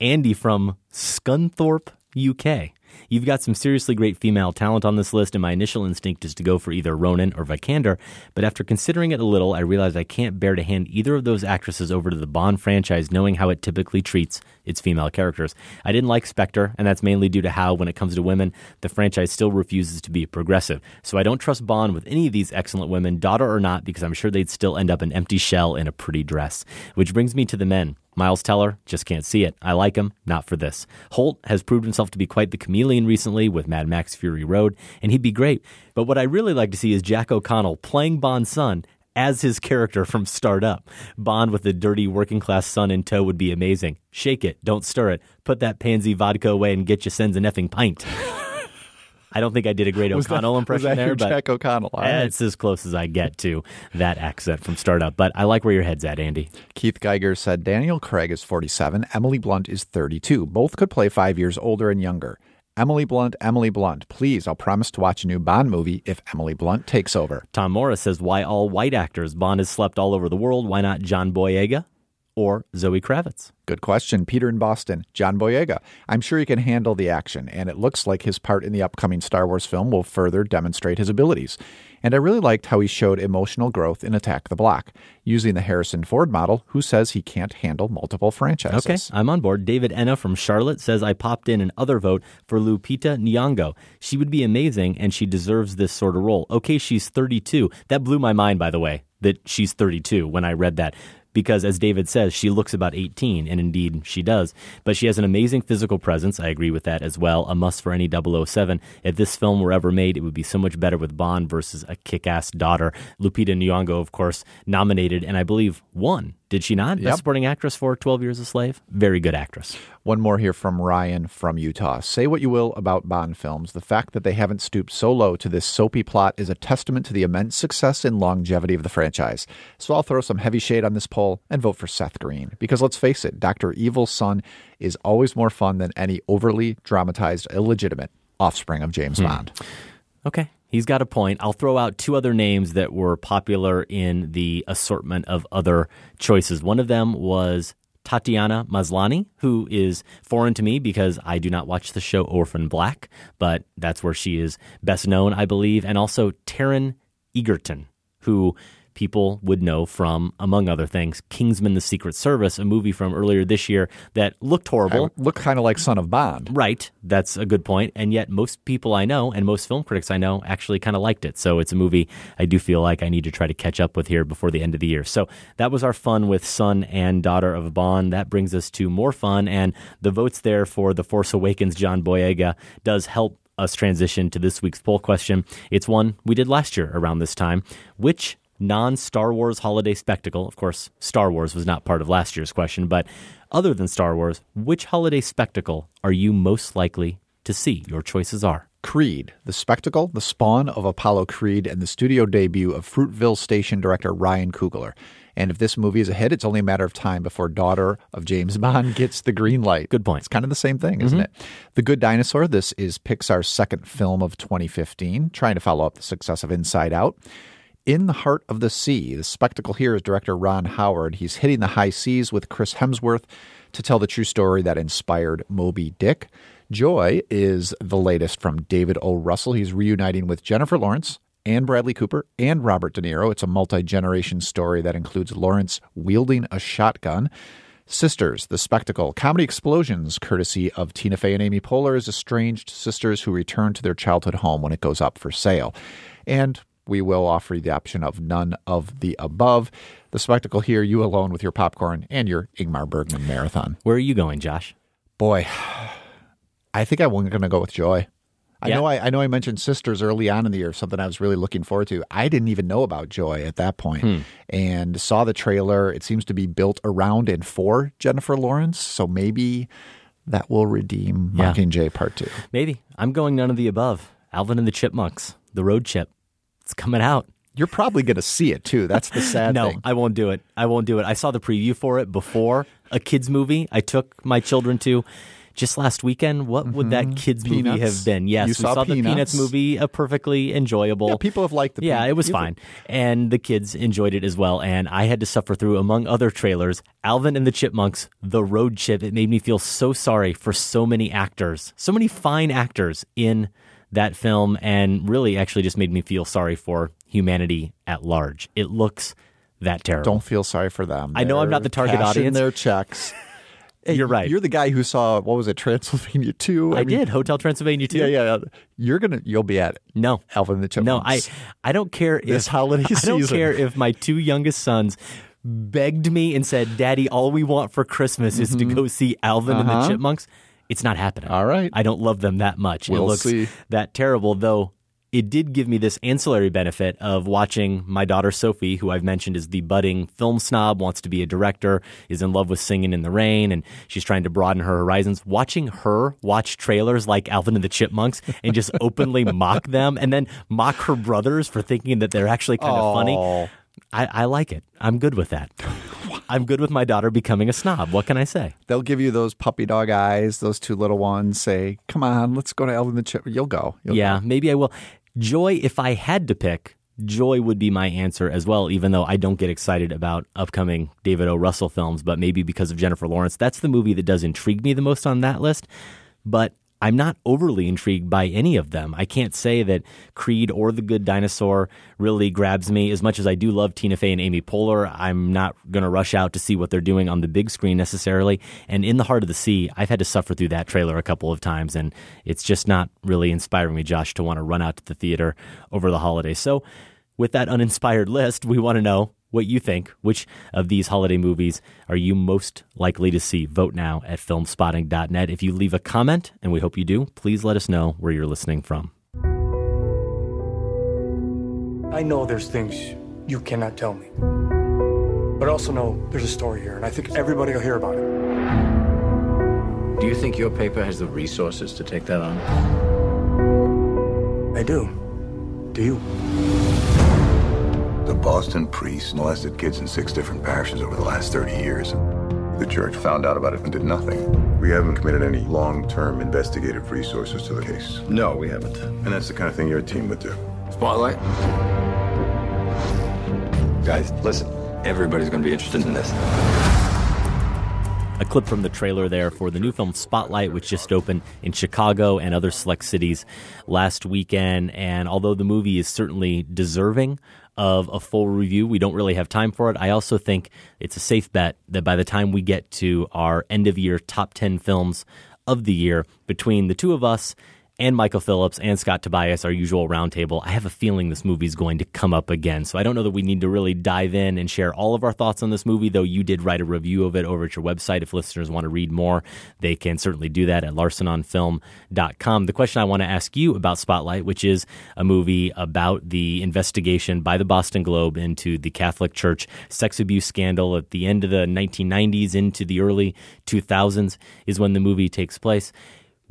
Andy from Scunthorpe, UK. You've got some seriously great female talent on this list, and my initial instinct is to go for either Ronan or Vikander. But after considering it a little, I realized I can't bear to hand either of those actresses over to the Bond franchise, knowing how it typically treats its female characters. I didn't like Spectre, and that's mainly due to how, when it comes to women, the franchise still refuses to be progressive. So I don't trust Bond with any of these excellent women, daughter or not, because I'm sure they'd still end up an empty shell in a pretty dress. Which brings me to the men. Miles Teller, just can't see it. I like him, not for this. Hoult has proved himself to be quite the chameleon recently with Mad Max Fury Road, and he'd be great. But what I really like to see is Jack O'Connell playing Bond's son as his character from Starred Up. Bond with a dirty working class son in tow would be amazing. Shake it, don't stir it. Put that pansy vodka away and get your sons an effing pint. I don't think I did a great that- O'Connell was impression that there, but Jack O'Connell? Right. it's as close as I get to that accent from Starred Up. But I like where your head's at, Andy. Keith Geiger said Daniel Craig is 47, Emily Blunt is 32. Both could play five years older and younger. Emily Blunt, Emily Blunt. Please, I'll promise to watch a new Bond movie if Emily Blunt takes over. Tom Morris says, Why all white actors? Bond has slept all over the world. Why not John Boyega or Zoe Kravitz? Good question. Peter in Boston, John Boyega. I'm sure he can handle the action, and it looks like his part in the upcoming Star Wars film will further demonstrate his abilities. And I really liked how he showed emotional growth in Attack the Block, using the Harrison Ford model, who says he can't handle multiple franchises. Okay, I'm on board. David Enna from Charlotte says I popped in an other vote for Lupita Nyong'o. She would be amazing, and she deserves this sort of role. Okay, she's 32. That blew my mind, by the way, that she's 32 when I read that. Because, as David says, she looks about 18, and indeed she does. But she has an amazing physical presence. I agree with that as well. A must for any 007. If this film were ever made, it would be so much better with Bond versus a kick ass daughter. Lupita Nyong'o, of course, nominated and I believe won. Did she not? Yep. Best supporting actress for 12 Years a Slave? Very good actress. One more here from Ryan from Utah. Say what you will about Bond films. The fact that they haven't stooped so low to this soapy plot is a testament to the immense success and longevity of the franchise. So I'll throw some heavy shade on this poll and vote for Seth Green. Because let's face it, Dr. Evil's son is always more fun than any overly dramatized, illegitimate offspring of James Hmm. Bond. Okay. He's got a point. I'll throw out two other names that were popular in the assortment of other choices. One of them was Tatiana Maslany, who is foreign to me because I do not watch the show Orphan Black, but that's where she is best known, I believe. And also Taron Egerton, who people would know from, among other things, Kingsman: The Secret Service, a movie from earlier this year that looked horrible. looked kind of like Son of Bond. Right, that's a good point. And yet, most people I know and most film critics I know actually kind of liked it. So it's a movie I do feel like I need to try to catch up with here before the end of the year. So that was our fun with son and daughter of Bond. That brings us to more fun, and the votes there for The Force Awakens. John Boyega does help us transition to this week's poll question. It's one we did last year around this time. Which non Star Wars holiday spectacle, of course, Star Wars was not part of last year's question, but other than Star Wars, which holiday spectacle are you most likely to see? Your choices are. Creed, the spectacle, the spawn of Apollo Creed, and the studio debut of Fruitvale Station director Ryan Coogler. And if this movie is a hit, it's only a matter of time before daughter of James Bond gets the green light. Good point. It's kind of the same thing, isn't Mhm. it? The Good Dinosaur, this is Pixar's second film of 2015, trying to follow up the success of Inside Out. In the Heart of the Sea, the spectacle here is director Ron Howard. He's hitting the high seas with Chris Hemsworth to tell the true story that inspired Moby Dick. Joy is the latest from David O. Russell. He's reuniting with Jennifer Lawrence and Bradley Cooper and Robert De Niro. It's a multi generation story that includes Lawrence wielding a shotgun. Sisters, the spectacle, comedy explosions, courtesy of Tina Fey and Amy Poehler's estranged sisters who return to their childhood home when it goes up for sale. And we will offer you the option of none of the above. The spectacle here, you alone with your popcorn and your Ingmar Bergman marathon. Where are you going, Josh? Boy, I think I'm going to go with Joy. I Yeah. know I, I know I mentioned Sisters early on in the year, something I was really looking forward to. I didn't even know about Joy at that point Hmm. and saw the trailer. It seems to be built around and for Jennifer Lawrence, so maybe that will redeem Yeah. Mockingjay Part 2. Maybe. I'm going none of the above. Alvin and the Chipmunks, the road chip. It's coming out. You're probably going to see it too. That's the sad no, thing. No, I won't do it. I won't do it. I saw the preview for it before a kids movie. I took my children to just last weekend. What would that kids movie Mm-hmm. Have been? Yes, You we saw saw the Peanuts. Peanuts movie, a perfectly enjoyable. Yeah, people have liked the Yeah, Peanuts. it was fine, and the kids enjoyed it as well. And I had to suffer through, among other trailers, Alvin and the Chipmunks, The Road Chip. It made me feel so sorry for so many actors, so many fine actors in that film, and really actually just made me feel sorry for humanity at large. It looks that terrible. Don't feel sorry for them. I know I'm not the target audience. Their checks. Hey, You're right. You're the guy who saw what was it, Transylvania Two? I, did Hotel Transylvania Two. Yeah, yeah, yeah. You're gonna, you'll be at it. No, Alvin and the Chipmunks. No, I I don't care if This holiday I don't care if my two youngest sons begged me and said, "Daddy, all we want for Christmas is to go see Alvin and the Uh-huh. Chipmunks." It's not happening. All right. I don't love them that much. We'll it looks see. that terrible, though. It did give me this ancillary benefit of watching my daughter Sophie, who I've mentioned is the budding film snob, wants to be a director, is in love with Singing in the Rain, and she's trying to broaden her horizons. Watching her watch trailers like Alvin and the Chipmunks and just openly mock them and then mock her brothers for thinking that they're actually kind of funny. I, I like it. I'm good with that. I'm good with my daughter becoming a snob. What can I say? They'll give you those puppy dog eyes. Those two little ones say, "Come on, let's go to Alvin and the Chip." You'll go. You'll yeah, go. maybe I will. Joy, if I had to pick, Joy would be my answer as well, even though I don't get excited about upcoming David O. Russell films, but maybe because of Jennifer Lawrence. That's the movie that does intrigue me the most on that list. But I'm not overly intrigued by any of them. I can't say that Creed or The Good Dinosaur really grabs me as much as I do love Tina Fey and Amy Poehler. I'm not going to rush out to see what they're doing on the big screen necessarily. And In the Heart of the Sea, I've had to suffer through that trailer a couple of times, and it's just not really inspiring me, Josh, to want to run out to the theater over the holidays. So, with that uninspired list, we want to know what you think. Which of these holiday movies are you most likely to see? Vote now at filmspotting.net. If you leave a comment, and we hope you do, please let us know where you're listening from. I know there's things you cannot tell me. But I also know there's a story here, and I think everybody will hear about it. Do you think your paper has the resources to take that on? I do. Do you? The Boston priests molested kids in six different parishes over the last 30 years. The church found out about it and did nothing. We haven't committed any long-term investigative resources to the case. No, we haven't. And that's the kind of thing your team would do. Spotlight. Guys, listen. Everybody's going to be interested in this. A clip from the trailer there for the new film Spotlight, which just opened in Chicago and other select cities last weekend. And although the movie is certainly deserving of a full review. We don't really have time for it. I also think it's a safe bet that by the time we get to our end of year top 10 films of the year, between the two of us and Michael Phillips and Scott Tobias, our usual roundtable, I have a feeling this movie is going to come up again. So I don't know that we need to really dive in and share all of our thoughts on this movie, though you did write a review of it over at your website. If listeners want to read more, they can certainly do that at larsenonfilm.com. The question I want to ask you about Spotlight, which is a movie about the investigation by the Boston Globe into the Catholic Church sex abuse scandal at the end of the 1990s into the early 2000s, is when the movie takes place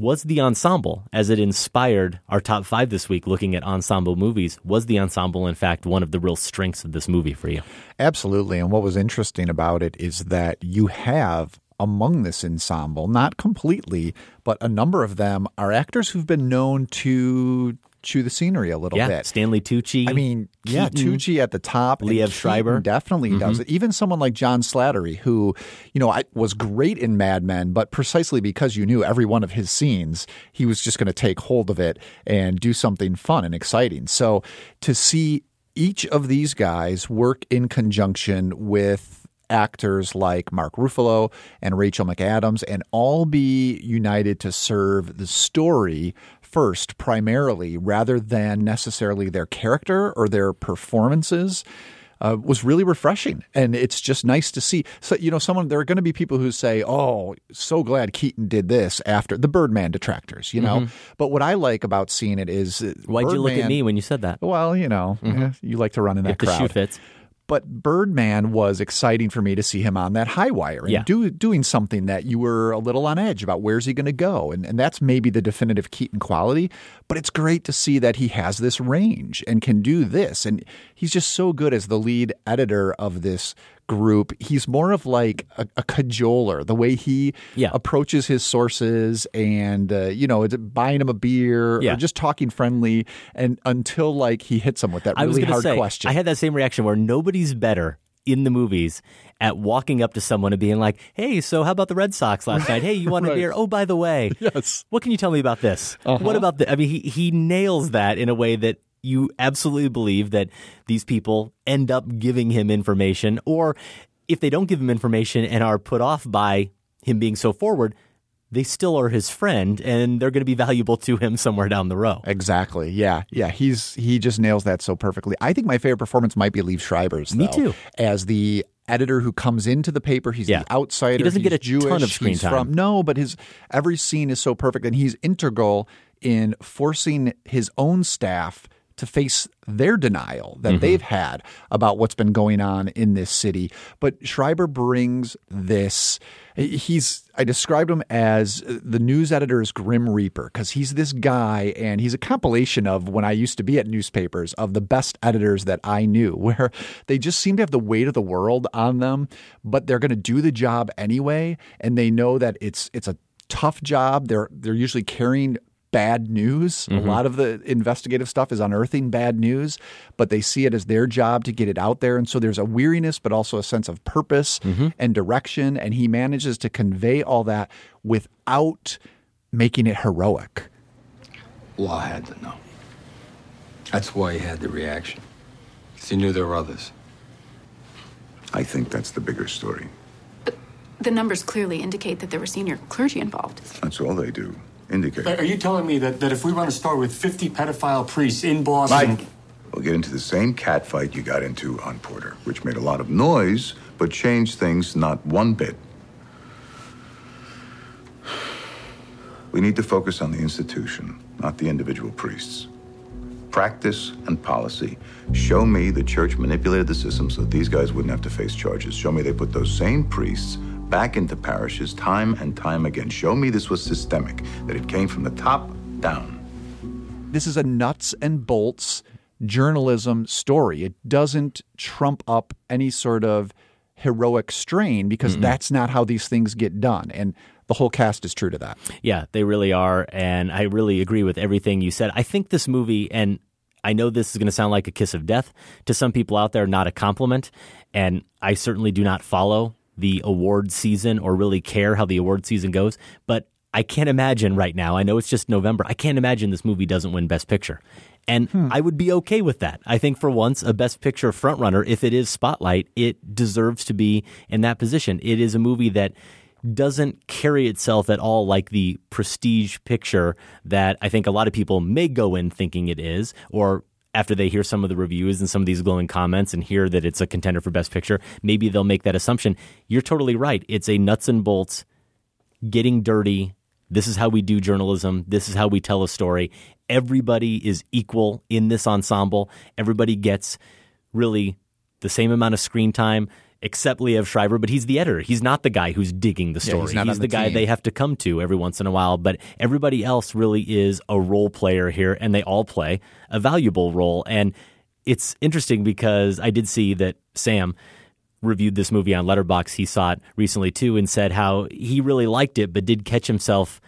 was the ensemble, as it inspired our top five this week, looking at ensemble movies, was the ensemble, in fact, one of the real strengths of this movie for you? Absolutely. And what was interesting about it is that you have among this ensemble, not completely, but a number of them are actors who've been known to chew the scenery a little yeah, bit. Stanley Tucci. I mean, yeah, Keaton, Tucci at the top. Liev Schreiber. definitely Mhm. does it. Even someone like John Slattery, who you know I, was great in Mad Men, but precisely because you knew every one of his scenes, he was just going to take hold of it and do something fun and exciting. So to see each of these guys work in conjunction with actors like Mark Ruffalo and Rachel McAdams and all be united to serve the story first primarily rather than necessarily their character or their performances uh, was really refreshing and it's just nice to see so you know someone there are going to be people who say oh so glad keaton did this after the birdman detractors you know Mhm. but what i like about seeing it is Why'd you look at me when you said that? well you know Mhm. eh, you like to run in that If the crowd shoe fits. But Birdman was exciting for me to see him on that high wire and Yeah. do, doing something that you were a little on edge about where's he going to go. And, and that's maybe the definitive Keaton quality. But it's great to see that he has this range and can do this. And he's just so good as the lead editor of this group. He's more of like a, a cajoler, the way he Yeah. approaches his sources and, uh, you know, buying him a beer Yeah. or just talking friendly and until like he hits him with that really hard say, question. I had that same reaction where nobody's better in the movies at walking up to someone and being like, "Hey, so how about the Red Sox last night? Hey, you want a Right. beer? Oh, by the way, yes. What can you tell me about this? Uh-huh. What about the? I mean, he he nails that in a way that you absolutely believe that these people end up giving him information, or if they don't give him information and are put off by him being so forward. They still are his friend, and they're going to be valuable to him somewhere down the road. Exactly. Yeah. Yeah. He's he just nails that so perfectly. I think my favorite performance might be Liev Schreiber's. Me too. As the editor who comes into the paper, he's Yeah. the outsider. He doesn't he's get a Jewish, ton of screen time. From, no, but his every scene is so perfect, and he's integral in forcing his own staff to face their denial that Mhm. they've had about what's been going on in this city. But Schreiber brings this. He's I described him as the news editor's grim reaper because he's this guy and he's a compilation of when I used to be at newspapers of the best editors that I knew where they just seem to have the weight of the world on them but they're going to do the job anyway and they know that it's it's a tough job they're they're usually carrying bad news. Mhm. A lot of the investigative stuff is unearthing bad news, but they see it as their job to get it out there. And so there's a weariness, but also a sense of purpose and direction. And he manages to convey all that without making it heroic. Law had to know. That's why he had the reaction. Because he knew there were others. I think that's the bigger story. But The numbers clearly indicate that there were senior clergy involved. That's all they do. Indicate. Are you telling me that, that if we run a store with 50 pedophile priests in Boston. Mike, we'll get into the same cat fight you got into on Porter, which made a lot of noise, but changed things not one bit. We need to focus on the institution, not the individual priests. Practice and policy. Show me the church manipulated the system so that these guys wouldn't have to face charges. Show me they put those same priests back into parishes time and time again. Show me this was systemic, that it came from the top down. This is a nuts and bolts journalism story. It doesn't trump up any sort of heroic strain because Mm-mm. that's not how these things get done. And the whole cast is true to that. Yeah, they really are. And I really agree with everything you said. I think this movie, and I know this is going to sound like a kiss of death to some people out there, not a compliment. And I certainly do not follow the award season or really care how the award season goes. But I can't imagine right now. I know it's just November. I can't imagine this movie doesn't win Best Picture. And hmm. I would be okay with that. I think for once, a Best Picture frontrunner, if it is Spotlight, it deserves to be in that position. It is a movie that doesn't carry itself at all like the prestige picture that I think a lot of people may go in thinking it is, or after they hear some of the reviews and some of these glowing comments and hear that it's a contender for Best Picture, maybe they'll make that assumption. You're totally right. It's a nuts and bolts, getting dirty. This is how we do journalism. This is how we tell a story. Everybody is equal in this ensemble. Everybody gets really the same amount of screen time, except Liev Schreiber, but he's the editor. He's not the guy who's digging the Yeah, story. he's the, the guy they have to come to every once in a while. But everybody else really is a role player here, and they all play a valuable role. And it's interesting because I did see that Sam reviewed this movie on Letterboxd. He saw it recently too, and said how he really liked it, but did catch himself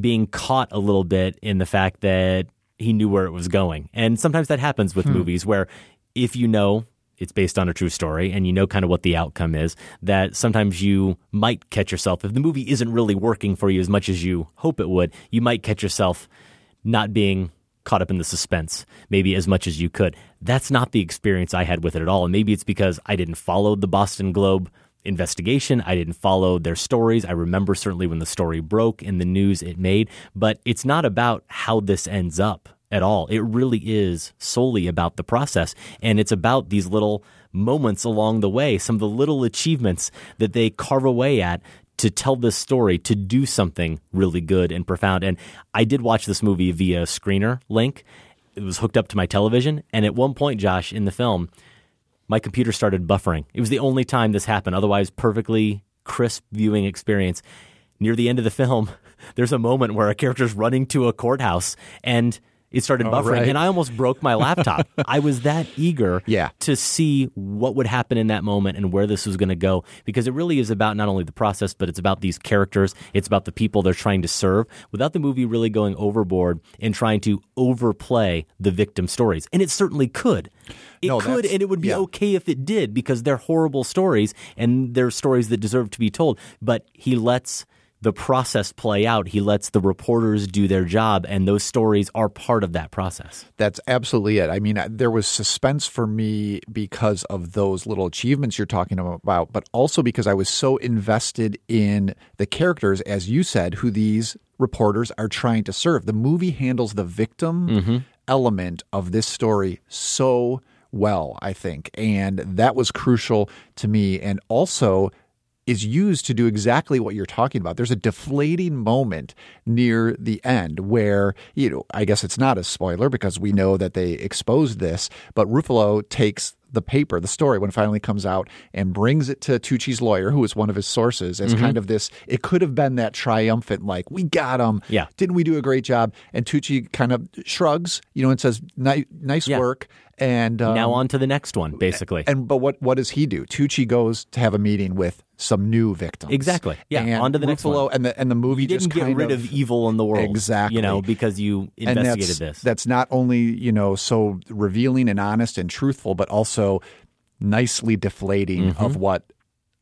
being caught a little bit in the fact that he knew where it was going. And sometimes that happens with Hmm. movies where if you know it's based on a true story and you know kind of what the outcome is, that sometimes you might catch yourself if the movie isn't really working for you as much as you hope it would, you might catch yourself not being caught up in the suspense maybe as much as you could. That's not the experience I had with it at all. And maybe it's because I didn't follow the Boston Globe investigation. I didn't follow their stories. I remember certainly when the story broke and the news it made, but it's not about how this ends up at all. It really is solely about the process. And it's about these little moments along the way, some of the little achievements that they carve away at to tell this story, to do something really good and profound. And I did watch this movie via screener link. It was hooked up to my television. And at one point, Josh, in the film, my computer started buffering. It was the only time this happened. Otherwise, perfectly crisp viewing experience. Near the end of the film, there's a moment where a character's running to a courthouse and it started buffering right. and I almost broke my laptop. I was that eager Yeah. to see what would happen in that moment and where this was going to go because it really is about not only the process but it's about these characters, it's about the people they're trying to serve without the movie really going overboard and trying to overplay the victim stories. And it certainly could. It No, could and it would be yeah. okay if it did because they're horrible stories and they're stories that deserve to be told, but he lets the process play out. He lets the reporters do their job, and those stories are part of that process. That's absolutely it. I mean, there was suspense for me because of those little achievements you're talking about, but also because I was so invested in the characters, as you said, who these reporters are trying to serve. The movie handles the victim Mm-hmm. element of this story so well, I think. And that was crucial to me. And also, is used to do exactly what you're talking about. There's a deflating moment near the end where, you know, I guess it's not a spoiler because we know that they exposed this, but Ruffalo takes the paper, the story, when it finally comes out and brings it to Tucci's lawyer, who is one of his sources, as Mhm. kind of this, it could have been that triumphant, like, we got him. Yeah. Didn't we do a great job? And Tucci kind of shrugs, you know, and says, "Ni- nice Yeah. work. And um, now on to the next one, basically. and but what what does he do? Tucci goes to have a meeting with some new victims. Exactly. Yeah, And on to the next one. And the and the movie you didn't just get rid of, evil in the world, Exactly. You know, because you investigated that's, this. That's not only you know so revealing and honest and truthful, but also nicely deflating Mm-hmm. of what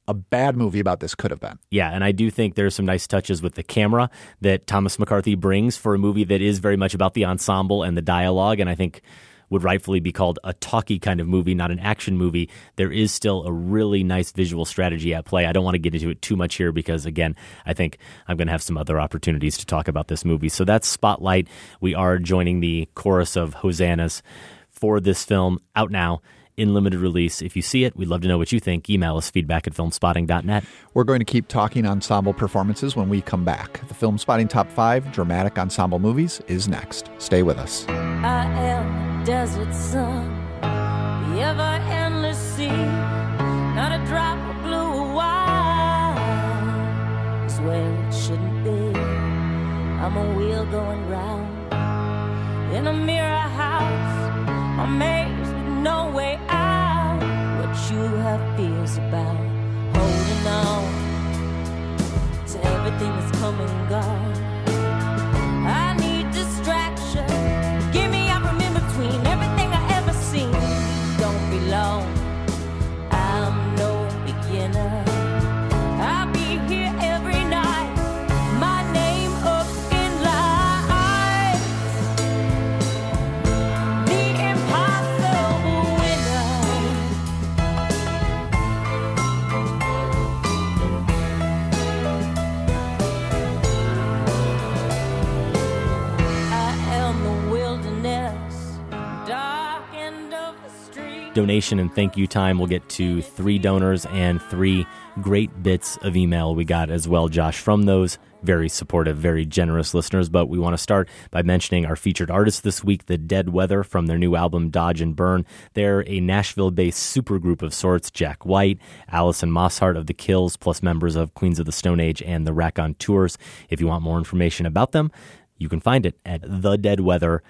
a bad movie about this could have been. Yeah, and I do think there's some nice touches with the camera that Thomas McCarthy brings for a movie that is very much about the ensemble and the dialogue, and I think would rightfully be called a talky kind of movie, not an action movie. There is still a really nice visual strategy at play. I don't want to get into it too much here because, again, I think I'm going to have some other opportunities to talk about this movie. So that's Spotlight. We are joining the chorus of hosannas for this film out now in limited release. If you see it, we'd love to know what you think. Email us feedback at filmspotting.net. We're going to keep talking ensemble performances when we come back. The Film Spotting Top 5 Dramatic Ensemble Movies is next. Stay with us. Desert sun, the ever endless sea. Not a drop of blue wine is where it shouldn't be. I'm a wheel going round in a mirror house, amazed with no way out. What you have fears about, holding on to everything that's come and gone. Between donation and thank you time. We'll get to three donors and three great bits of email we got as well, Josh, from those very supportive, very generous listeners. But we want to start by mentioning our featured artist this week, The Dead Weather, from their new album Dodge and Burn. They're a Nashville based supergroup of sorts Jack White, Allison Mosshart of The Kills, plus members of Queens of the Stone Age and the Raconteurs. If you want more information about them, you can find it at The Dead thedeadweather.com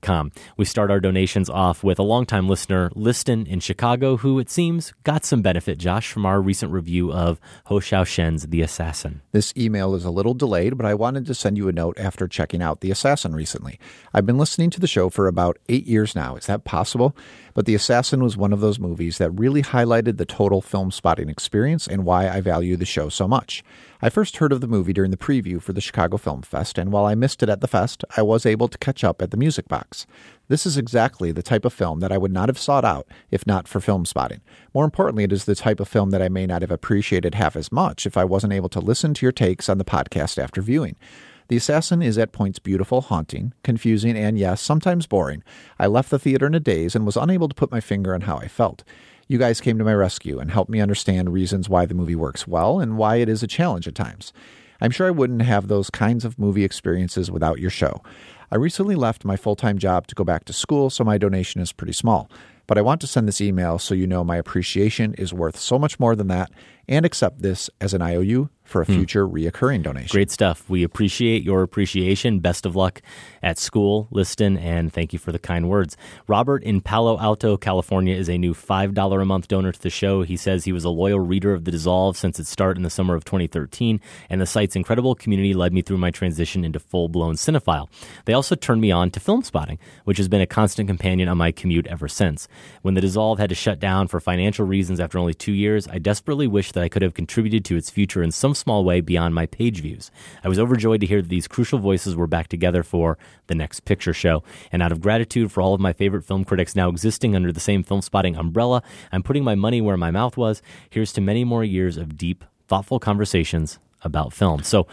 com. We start our donations off with a longtime listener, Liston in Chicago, who it seems got some benefit, Josh, from our recent review of Hou Hsiao-hsien's The Assassin. This email is a little delayed, but I wanted to send you a note after checking out The Assassin recently. I've been listening to the show for about eight years now. Is that possible? But The Assassin was one of those movies that really highlighted the total film spotting experience and why I value the show so much. I first heard of the movie during the preview for the Chicago Film Fest, and while I missed it at the fest, I was able to catch up at the Music Box. This is exactly the type of film that I would not have sought out if not for film spotting. More importantly, it is the type of film that I may not have appreciated half as much if I wasn't able to listen to your takes on the podcast after viewing. The Assassin is at points beautiful, haunting, confusing, and yes, sometimes boring. I left the theater in a daze and was unable to put my finger on how I felt. You guys came to my rescue and helped me understand reasons why the movie works well and why it is a challenge at times. I'm sure I wouldn't have those kinds of movie experiences without your show. I recently left my full time job to go back to school, so my donation is pretty small. But I want to send this email so you know my appreciation is worth so much more than that and accept this as an IOU for a future hmm. reoccurring donation. Great stuff. We appreciate your appreciation. Best of luck at school, Liston, and thank you for the kind words. Robert in Palo Alto, California is a new $5 a month donor to the show. He says he was a loyal reader of The Dissolve since its start in the summer of 2013, and the site's incredible community led me through my transition into full blown cinephile. They also turned me on to film spotting, which has been a constant companion on my commute ever since. When The Dissolve had to shut down for financial reasons after only two years, I desperately wished that I could have contributed to its future in some small way beyond my page views. I was overjoyed to hear that these crucial voices were back together for the next picture show. And out of gratitude for all of my favorite film critics now existing under the same film spotting umbrella, I'm putting my money where my mouth was. Here's to many more years of deep, thoughtful conversations about film. So,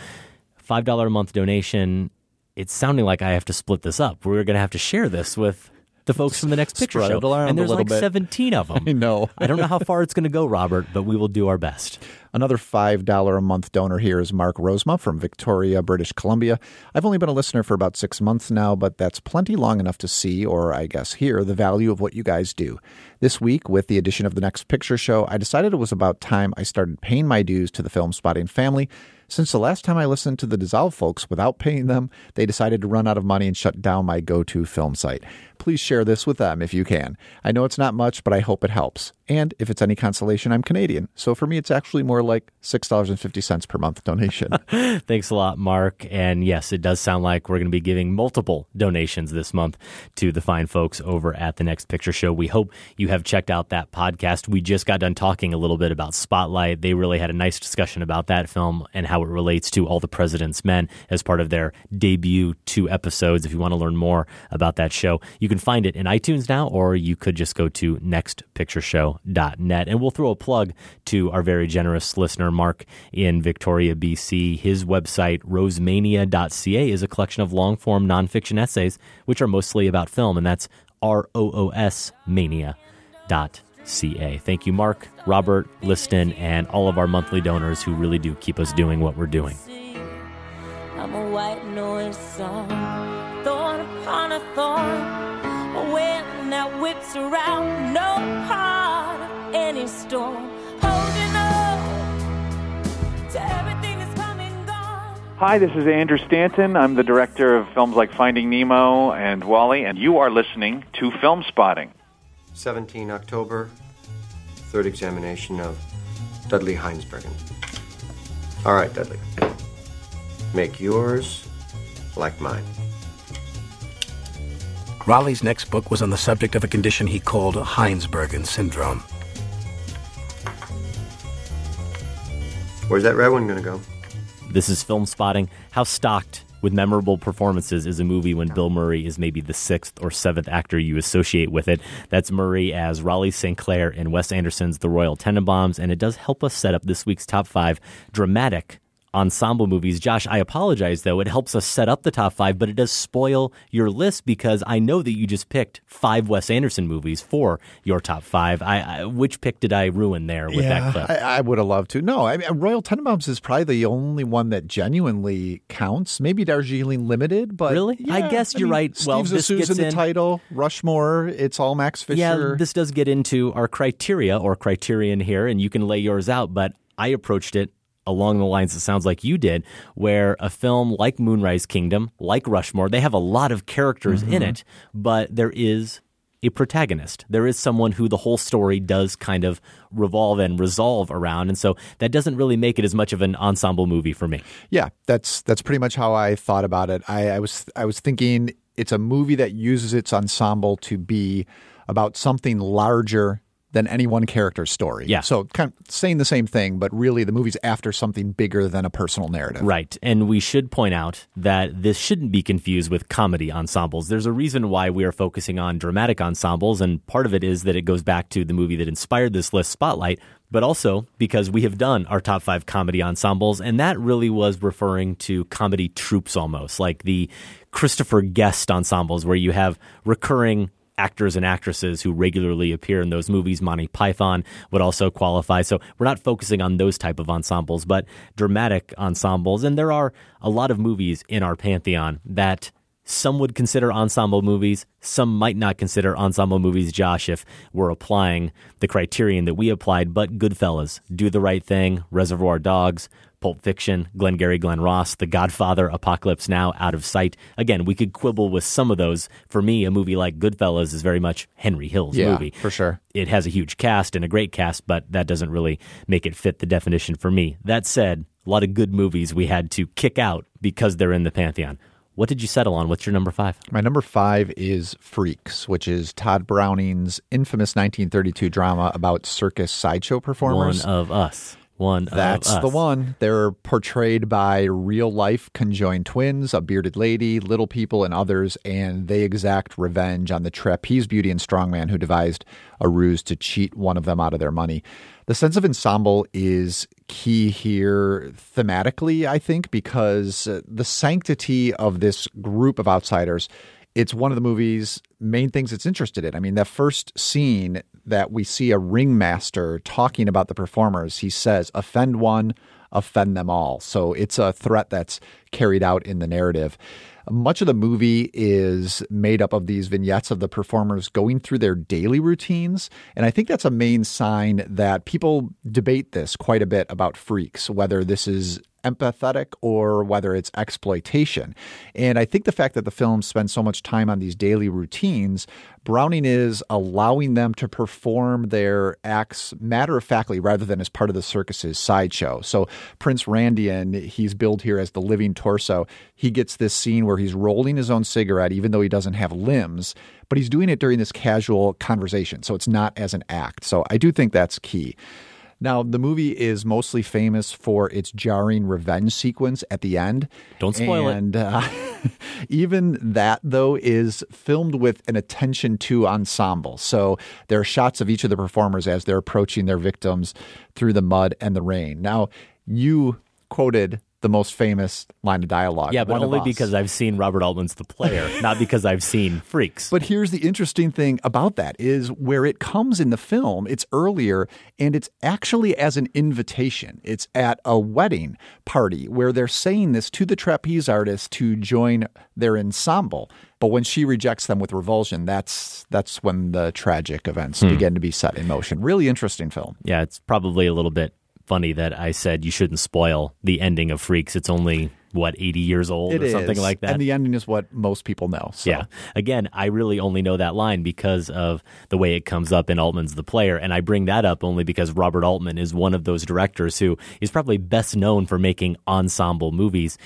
$5 a month donation. It's sounding like I have to split this up. We're going to have to share this with the folks from the next picture show. And there's like bit. 17 of them. I know. I don't know how far it's going to go, Robert, but we will do our best. Another $5 a month donor here is Mark Rosema from Victoria, British Columbia. I've only been a listener for about six months now, but that's plenty long enough to see, or I guess hear, the value of what you guys do. This week, with the addition of the next picture show, I decided it was about time I started paying my dues to the film spotting family since the last time I listened to the Dissolve folks without paying them, they decided to run out of money and shut down my go to film site. Please share this with them if you can. I know it's not much, but I hope it helps. And if it's any consolation, I'm Canadian. So for me, it's actually more like $6.50 per month donation. Thanks a lot, Mark. And yes, it does sound like we're going to be giving multiple donations this month to the fine folks over at the Next Picture Show. We hope you have checked out that podcast. We just got done talking a little bit about Spotlight. They really had a nice discussion about that film and how it relates to All the President's Men as part of their debut two episodes. If you want to learn more about that show, you can find it in iTunes now, or you could just go to nextpictureshow.com net. And we'll throw a plug to our very generous listener, Mark in Victoria, BC. His website, roosmania.ca, is a collection of long form nonfiction essays, which are mostly about film, and that's R O O S mania.ca. Thank you, Mark, Robert, Liston, and all of our monthly donors who really do keep us doing what we're doing. I'm a white noise song, thorn upon a thorn, wind that whips around, no any storm. Holding on to everything that's coming gone. Hi, this is Andrew Stanton. I'm the director of films like Finding Nemo and WALL-E, and you are listening to Film Spotting. 17 October, third examination of Dudley Heinsbucher. All right, Dudley. Make yours like mine. Raleigh's next book was on the subject of a condition he called Heinsbucher syndrome. Where's that red one going to go? This is Film Spotting. How stocked with memorable performances is a movie when Bill Murray is maybe the sixth or seventh actor you associate with it. That's Murray as Raleigh St. Clair in Wes Anderson's The Royal Tenenbaums, and it does help us set up this week's top five dramatic ensemble movies. Josh, I apologize though. It helps us set up the top five, but it does spoil your list because I know that you just picked five Wes Anderson movies for your top five. I, I which pick did I ruin there with that clip? I, I would have loved to. No, I mean, Royal Tenenbaums is probably the only one that genuinely counts. Maybe Darjeeling Limited, but Really? I guess you're mean, right. Steve Well, Zissou's in the in- title. Rushmore. It's all Max Fisher. Yeah, this does get into our criteria or criterion here, and you can lay yours out, but I approached it along the lines it sounds like you did, where a film like Moonrise Kingdom, like Rushmore, they have a lot of characters in Mhm. it, but there is a protagonist. There is someone who the whole story does kind of revolve and resolve around, and so that doesn't really make it as much of an ensemble movie for me. Yeah, that's that's pretty much how I thought about it. I, I was I was thinking it's a movie that uses its ensemble to be about something larger than any one character's story. Yeah. So kind of saying the same thing, but really the movie's after something bigger than a personal narrative. Right. And we should point out that this shouldn't be confused with comedy ensembles. There's a reason why we are focusing on dramatic ensembles, and part of it is that it goes back to the movie that inspired this list, Spotlight, but also because we have done our top five comedy ensembles, and that really was referring to comedy troupes almost, like the Christopher Guest ensembles, where you have recurring actors and actresses who regularly appear in those movies. Monty Python would also qualify. So we're not focusing on those type of ensembles, but dramatic ensembles. And there are a lot of movies in our pantheon that some would consider ensemble movies. Some might not consider ensemble movies, Josh, if we're applying the criterion that we applied. But Goodfellas, Do the Right Thing, Reservoir Dogs, Pulp Fiction, Glengarry Glen Ross, The Godfather, Apocalypse Now, Out of Sight. Again, we could quibble with some of those. For me, a movie like Goodfellas is very much Henry Hill's Yeah, movie. for sure. It has a huge cast and a great cast, but that doesn't really make it fit the definition for me. That said, a lot of good movies we had to kick out because they're in the pantheon. What did you settle on? What's your number five? My number five is Freaks, which is Tod Browning's infamous 1932 drama about circus sideshow performers. One of us. One That's the one. They're portrayed by real life conjoined twins, a bearded lady, little people, and others, and they exact revenge on the trapeze beauty and strongman who devised a ruse to cheat one of them out of their money. The sense of ensemble is key here thematically, I think, because uh, the sanctity of this group of outsiders it's one of the movie's main things it's interested in. I mean, that first scene that we see a ringmaster talking about the performers, he says, offend one, offend them all. So it's a threat that's carried out in the narrative. Much of the movie is made up of these vignettes of the performers going through their daily routines. And I think that's a main sign that people debate this quite a bit about freaks, whether this is empathetic or whether it's exploitation. And I think the fact that the film spends so much time on these daily routines, Browning is allowing them to perform their acts matter of factly rather than as part of the circus's sideshow. So Prince Randian, he's billed here as the living torso. He gets this scene where he's rolling his own cigarette, even though he doesn't have limbs, but he's doing it during this casual conversation. So it's not as an act. So I do think that's key. Now, the movie is mostly famous for its jarring revenge sequence at the end. Don't spoil it. and, uh, even that, though, is filmed with an attention to ensemble. So there are shots of each of the performers as they're approaching their victims through the mud and the rain. Now, you quoted the most famous line of dialogue. Yeah, but one only because I've seen Robert Altman's The Player, not because I've seen Freaks. But here's the interesting thing about that is where it comes in the film, it's earlier and it's actually as an invitation. It's at a wedding party where they're saying this to the trapeze artist to join their ensemble. But when she rejects them with revulsion, that's that's when the tragic events Hmm. begin to be set in motion. Really interesting film. Yeah, it's probably a little bit funny that I said you shouldn't spoil the ending of Freaks. It's only what 80 years old It or something is. like that. And the ending is what most people know. So. Yeah. Again, I really only know that line because of the way it comes up in Altman's The Player. And I bring that up only because Robert Altman is one of those directors who is probably best known for making ensemble movies,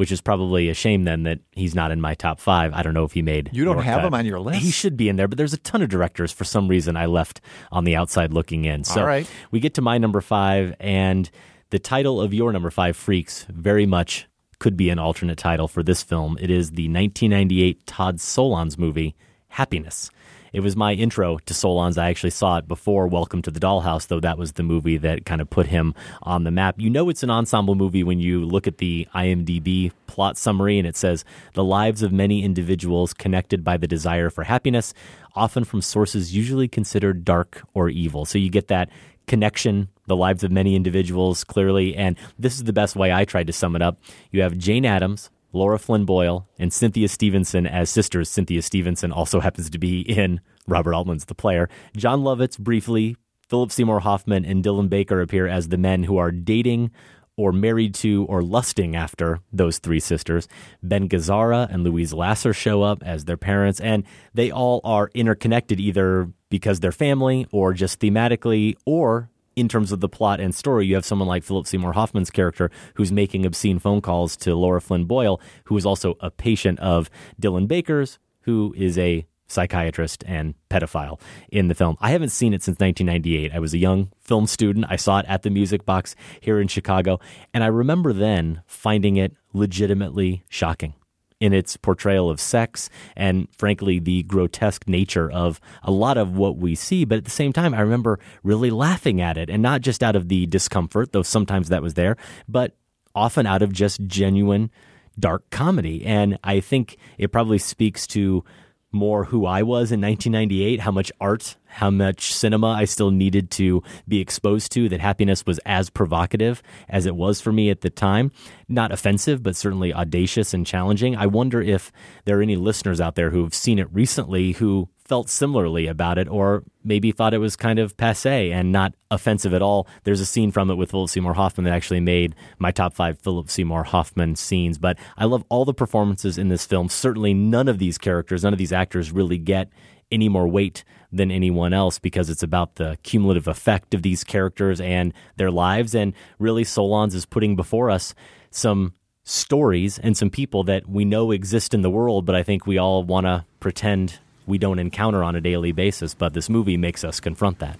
which is probably a shame then that he's not in my top five. I don't know if he made. You don't have cut. him on your list? He should be in there, but there's a ton of directors for some reason I left on the outside looking in. So right. we get to my number five, and the title of your number five, Freaks, very much could be an alternate title for this film. It is the 1998 Todd Solondz movie, Happiness. It was my intro to Solondz. I actually saw it before Welcome to the Dollhouse, though that was the movie that kind of put him on the map. You know it's an ensemble movie when you look at the IMDb plot summary and it says the lives of many individuals connected by the desire for happiness, often from sources usually considered dark or evil. So you get that connection, the lives of many individuals clearly. And this is the best way I tried to sum it up. You have Jane Adams, Lara Flynn Boyle, and Cynthia Stevenson as sisters. Cynthia Stevenson also happens to be in Robert Altman's The Player. Jon Lovitz, briefly, Philip Seymour Hoffman, and Dylan Baker appear as the men who are dating or married to or lusting after those three sisters. Ben Gazzara and Louise Lasser show up as their parents, and they all are interconnected either because they're family or just thematically or in terms of the plot and story, you have someone like Philip Seymour Hoffman's character who's making obscene phone calls to Lara Flynn Boyle, who is also a patient of Dylan Baker's, who is a psychiatrist and pedophile in the film. I haven't seen it since 1998. I was a young film student. I saw it at the Music Box here in Chicago, and I remember then finding it legitimately shocking in its portrayal of sex and, frankly, the grotesque nature of a lot of what we see. But at the same time, I remember really laughing at it and not just out of the discomfort, though sometimes that was there, but often out of just genuine dark comedy. And I think it probably speaks to more who I was in 1998, how much art, how much cinema I still needed to be exposed to, that happiness was as provocative as it was for me at the time. Not offensive, but certainly audacious and challenging. I wonder if there are any listeners out there who've seen it recently who felt similarly about it or maybe thought it was kind of passe and not offensive at all. There's a scene from it with Philip Seymour Hoffman that actually made my top five Philip Seymour Hoffman scenes. But I love all the performances in this film. Certainly none of these characters, none of these actors really get any more weight than anyone else because it's about the cumulative effect of these characters and their lives. And really, Solondz is putting before us some stories and some people that we know exist in the world, but I think we all want to pretend we don't encounter on a daily basis, but this movie makes us confront that.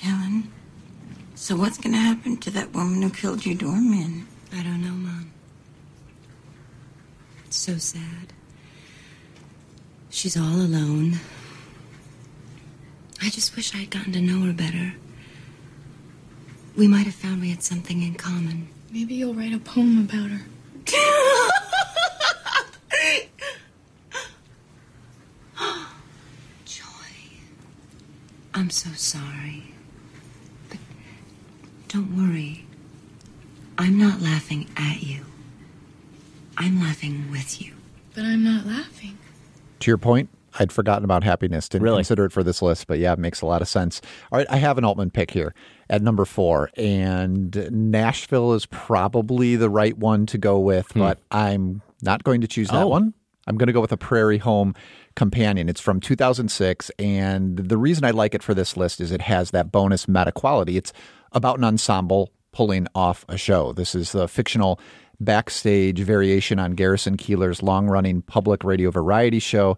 Helen, so what's going to happen to that woman who killed your doorman? I don't know, Mom. It's so sad. She's all alone. I just wish I had gotten to know her better. We might have found we had something in common. Maybe you'll write a poem about her. I'm so sorry. But don't worry. I'm not laughing at you. I'm laughing with you. But I'm not laughing. To your point, I'd forgotten about happiness. Didn't Really? consider it for this list, but yeah, it makes a lot of sense. All right, I have an Altman pick here at number four, and Nashville is probably the right one to go with, but I'm not going to choose that Hmm. Oh. one. I'm going to go with a Prairie Home Companion. It's from 2006, and the reason I like it for this list is it has that bonus meta quality. It's about an ensemble pulling off a show. This is the fictional backstage variation on Garrison Keillor's long running public radio variety show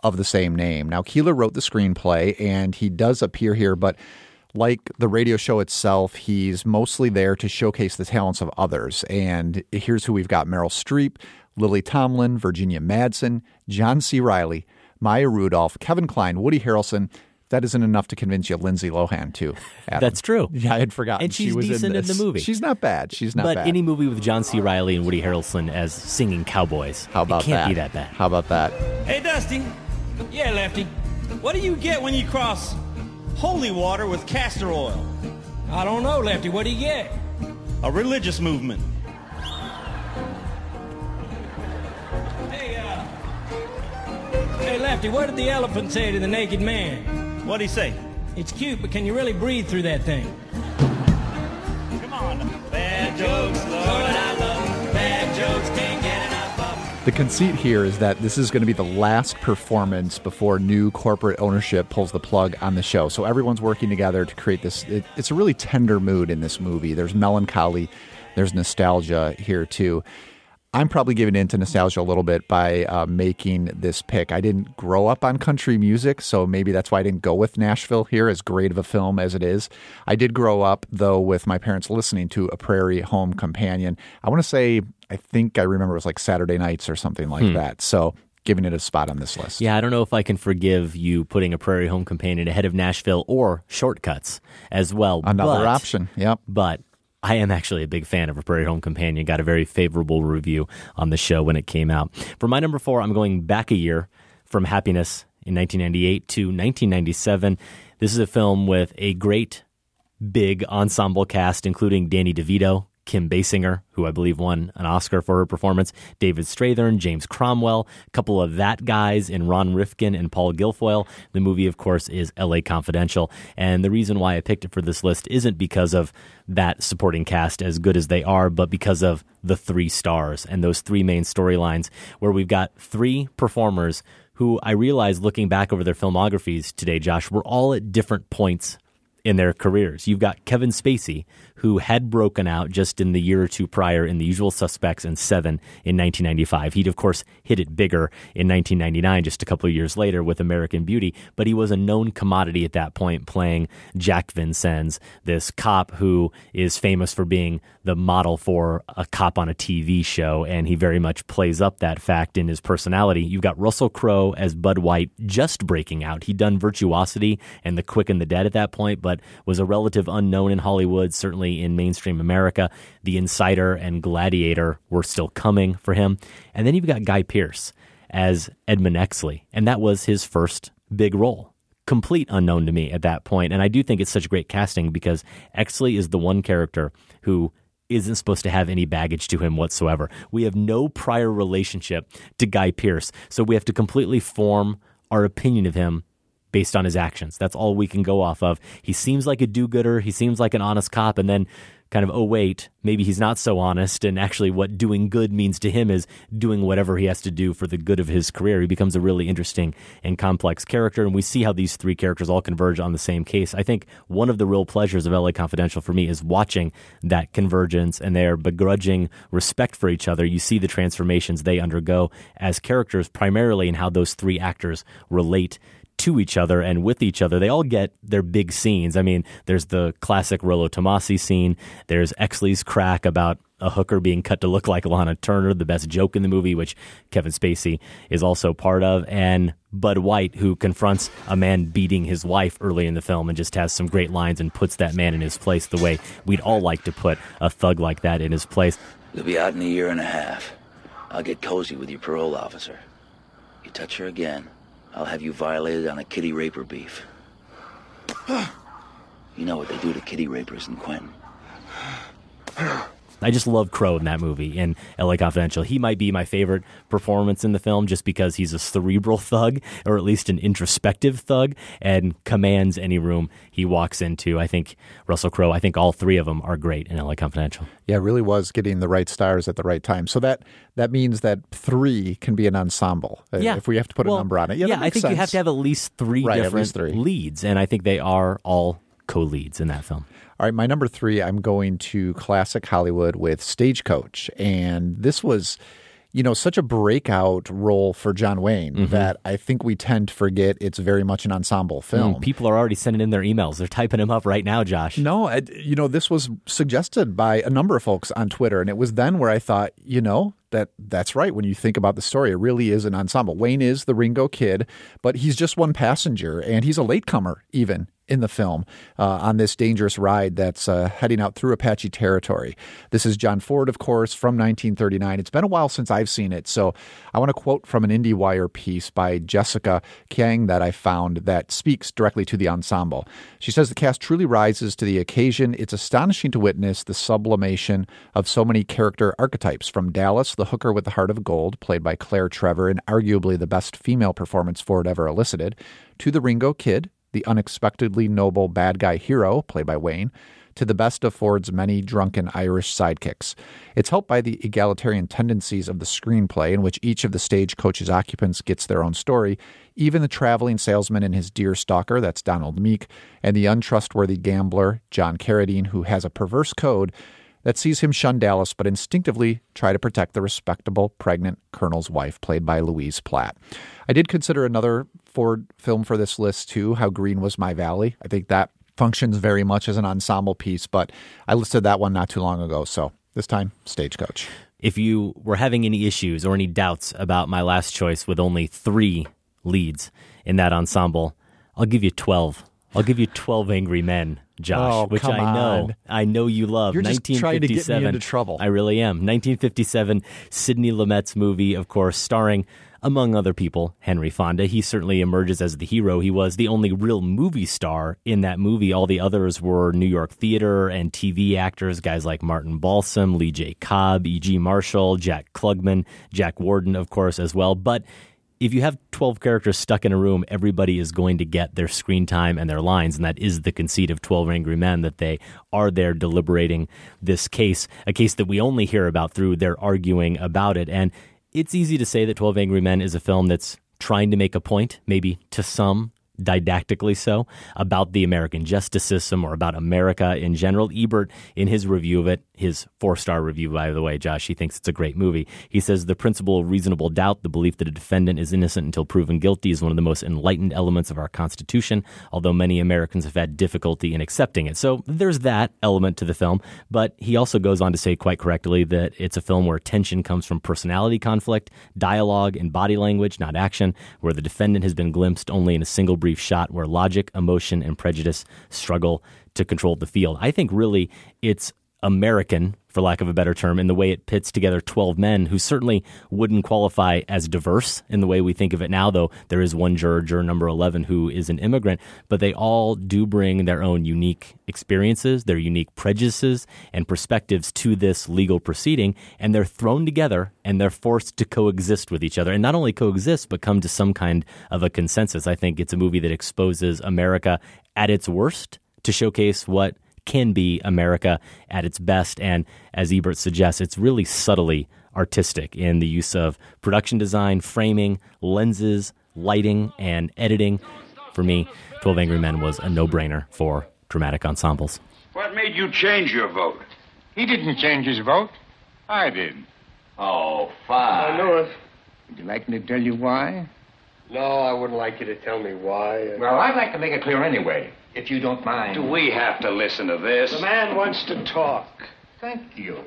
of the same name. Now, Keeler wrote the screenplay, and he does appear here, but like the radio show itself, he's mostly there to showcase the talents of others. And here's who we've got Meryl Streep, Lily Tomlin, Virginia Madsen, John C. Reilly, Maya Rudolph, Kevin Kline, Woody Harrelson. That isn't enough to convince you, Lindsay Lohan, too. Adam. That's true. Yeah, I had forgotten. And she's she was decent in, this. the movie. She's not bad. She's not but bad. any movie with John C. Reilly and Woody Harrelson as singing cowboys, How about it can't that? be that bad. How about that? Hey, Dusty. Yeah, Lefty. What do you get when you cross holy water with castor oil? I don't know, Lefty. What do you get? A religious movement. Hey, Lefty, what did the elephant say to the naked man? What'd he say? It's cute, but can you really breathe through that thing? Come on. Bad jokes, Lord, I love 'em. Bad jokes, can't get enough of 'em. The conceit here is that this is going to be the last performance before new corporate ownership pulls the plug on the show. So everyone's working together to create this. It, it's a really tender mood in this movie. There's melancholy, there's nostalgia here too. I'm probably giving in to nostalgia a little bit by uh, making this pick. I didn't grow up on country music, so maybe that's why I didn't go with Nashville here, as great of a film as it is. I did grow up, though, with my parents listening to A Prairie Home Companion. I want to say, I think I remember it was like Saturday nights or something like Hmm. that. So giving it a spot on this list. Yeah, I don't know if I can forgive you putting a Prairie Home Companion ahead of Nashville or Shortcuts as well. Another but, option. Yep. But I am actually a big fan of A Prairie Home Companion. Got a very favorable review on the show when it came out. For my number four, I'm going back a year from Happiness in 1998 to 1997. This is a film with a great big ensemble cast, including Danny DeVito, Kim Basinger, who I believe won an Oscar for her performance, David Strathairn, James Cromwell, a couple of that guys in Ron Rifkin and Paul Guilfoyle. The movie, of course, is LA Confidential. And the reason why I picked it for this list isn't because of that supporting cast, as good as they are, but because of the three stars and those three main storylines, where we've got three performers who I realize looking back over their filmographies today, Josh, were all at different points in their careers. You've got Kevin Spacey, who had broken out just in the year or two prior in The Usual Suspects and Seven in 1995. He'd, of course, hit it bigger in 1999, just a couple of years later with American Beauty, but he was a known commodity at that point, playing Jack Vincennes, this cop who is famous for being the model for a cop on a TV show, and he very much plays up that fact in his personality. You've got Russell Crowe as Bud White just breaking out. He'd done Virtuosity and The Quick and the Dead at that point, but was a relative unknown in Hollywood, certainly in mainstream America. The Insider and Gladiator were still coming for him. And then you've got Guy Pearce as Edmund Exley, and that was his first big role. Complete unknown to me at that point. And I do think it's such great casting because Exley is the one character who isn't supposed to have any baggage to him whatsoever. We have no prior relationship to Guy Pearce, so we have to completely form our opinion of him based on his actions. That's all we can go off of. He seems like a do gooder, he seems like an honest cop, and then kind of, oh, wait, maybe he's not so honest. And actually, what doing good means to him is doing whatever he has to do for the good of his career. He becomes a really interesting and complex character. And we see how these three characters all converge on the same case. I think one of the real pleasures of LA Confidential for me is watching that convergence and their begrudging respect for each other. You see the transformations they undergo as characters, primarily in how those three actors relate to each other and with each other. They all get their big scenes. I mean, there's the classic Rollo Tomasi scene. There's Exley's crack about a hooker being cut to look like Lana Turner, the best joke in the movie, which Kevin Spacey is also part of, and Bud White, who confronts a man beating his wife early in the film and just has some great lines and puts that man in his place the way we'd all like to put a thug like that in his place. You'll be out in a year and a half. I'll get cozy with your parole officer. You touch her again, I'll have you violated on a kitty raper beef. you know what they do to kitty rapers in Quentin. I just love Crowe in that movie in LA Confidential. He might be my favorite performance in the film just because he's a cerebral thug, or at least an introspective thug, and commands any room he walks into. I think Russell Crowe, I think all three of them are great in LA Confidential. Yeah, it really was getting the right stars at the right time. So that that means that three can be an ensemble. uh, Yeah. If we have to put Well, a number on it. Yeah, that I think you have to have at least three Right, different least three. leads, and I think they are all co-leads in that film. All right, my number three, I'm going to classic Hollywood with Stagecoach. And this was, you know, such a breakout role for John Wayne Mhm. that I think we tend to forget it's very much an ensemble film. Mm, people are already sending in their emails. They're typing them up right now, Josh. No, I, you know, this was suggested by a number of folks on Twitter, and it was then where I thought, you know, that that's right. When you think about the story, it really is an ensemble. Wayne is the Ringo kid, but he's just one passenger, and he's a latecomer even in the film uh, on this dangerous ride that's uh, heading out through Apache territory. This is John Ford, of course, from 1939. It's been a while since I've seen it, so I want to quote from an IndieWire piece by Jessica Kiang that I found that speaks directly to the ensemble. She says the cast truly rises to the occasion. It's astonishing to witness the sublimation of so many character archetypes from Dallas, the hooker with the heart of gold, played by Claire Trevor, and arguably the best female performance Ford ever elicited, to the Ringo Kid, the unexpectedly noble bad guy hero, played by Wayne, to the best of Ford's many drunken Irish sidekicks. It's helped by the egalitarian tendencies of the screenplay, in which each of the stagecoach's occupants gets their own story, even the traveling salesman and his deer stalker, that's Donald Meek, and the untrustworthy gambler, John Carradine, who has a perverse code that sees him shun Dallas but instinctively try to protect the respectable pregnant colonel's wife, played by Louise Platt. I did consider another Ford film for this list too, How Green Was My Valley. I think that functions very much as an ensemble piece, but I listed that one not too long ago, so this time, Stagecoach. If you were having any issues or any doubts about my last choice with only three leads in that ensemble, I'll give you 12. I'll give you 12 Angry Men, Josh, Oh, which I know, on. I know you love. You're just trying to get me 1957. into trouble. I really am. 1957, Sidney Lumet's movie, of course, starring, among other people, Henry Fonda. He certainly emerges as the hero. He was the only real movie star in that movie. All the others were New York theater and TV actors, guys like Martin Balsam, Lee J. Cobb, E.G. Marshall, Jack Klugman, Jack Warden, of course, as well. But if you have 12 characters stuck in a room, everybody is going to get their screen time and their lines. And that is the conceit of 12 Angry Men that they are there deliberating this case, a case that we only hear about through their arguing about it. And it's easy to say that 12 Angry Men is a film that's trying to make a point, maybe to some didactically so, about the American justice system or about America in general. Ebert, in his review of it, his four star review, by the way, Josh, he thinks it's a great movie. He says the principle of reasonable doubt, the belief that a defendant is innocent until proven guilty, is one of the most enlightened elements of our Constitution, although many Americans have had difficulty in accepting it. So there's that element to the film, but he also goes on to say quite correctly that it's a film where tension comes from personality conflict, dialogue, and body language, not action, where the defendant has been glimpsed only in a single brief shot, where logic, emotion, and prejudice struggle to control the field. I think really it's American, for lack of a better term, in the way it pits together 12 men who certainly wouldn't qualify as diverse in the way we think of it now, though there is one juror, juror number 11, who is an immigrant, but they all do bring their own unique experiences, their unique prejudices, and perspectives to this legal proceeding, and they're thrown together and they're forced to coexist with each other. And not only coexist, but come to some kind of a consensus. I think it's a movie that exposes America at its worst to showcase what can be America at its best. And as Ebert suggests, it's really subtly artistic in the use of production design, framing, lenses, lighting, and editing. For me, 12 Angry Men was a no brainer for dramatic ensembles. What made you change your vote? He didn't change his vote. I did. Oh, fine. I know it. Would you like me to tell you why? No, I wouldn't like you to tell me why. Well, I'd like to make it clear anyway, if you don't mind. Do we have to listen to this? The man wants to talk. Thank you.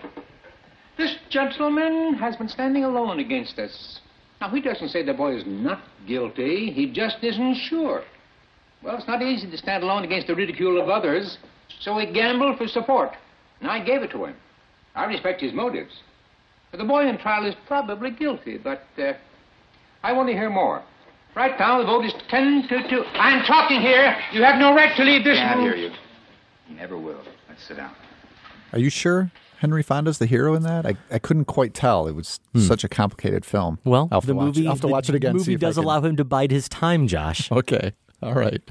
This gentleman has been standing alone against us. Now, he doesn't say the boy is not guilty. He just isn't sure. Well, it's not easy to stand alone against the ridicule of others, so he gambled for support, and I gave it to him. I respect his motives. The boy in trial is probably guilty, but uh, I want to hear more. Right now, the vote is 10 to 2. I'm talking here. You have no right to leave this Can't room. hear you. You never will. Let's sit down. Are you sure Henry Fonda's the hero in that? I, I couldn't quite tell. It was hmm. such a complicated film. Well, I'll have the to movie, I'll have to the watch it again. The movie see does allow him to bide his time, Josh. Okay. All right.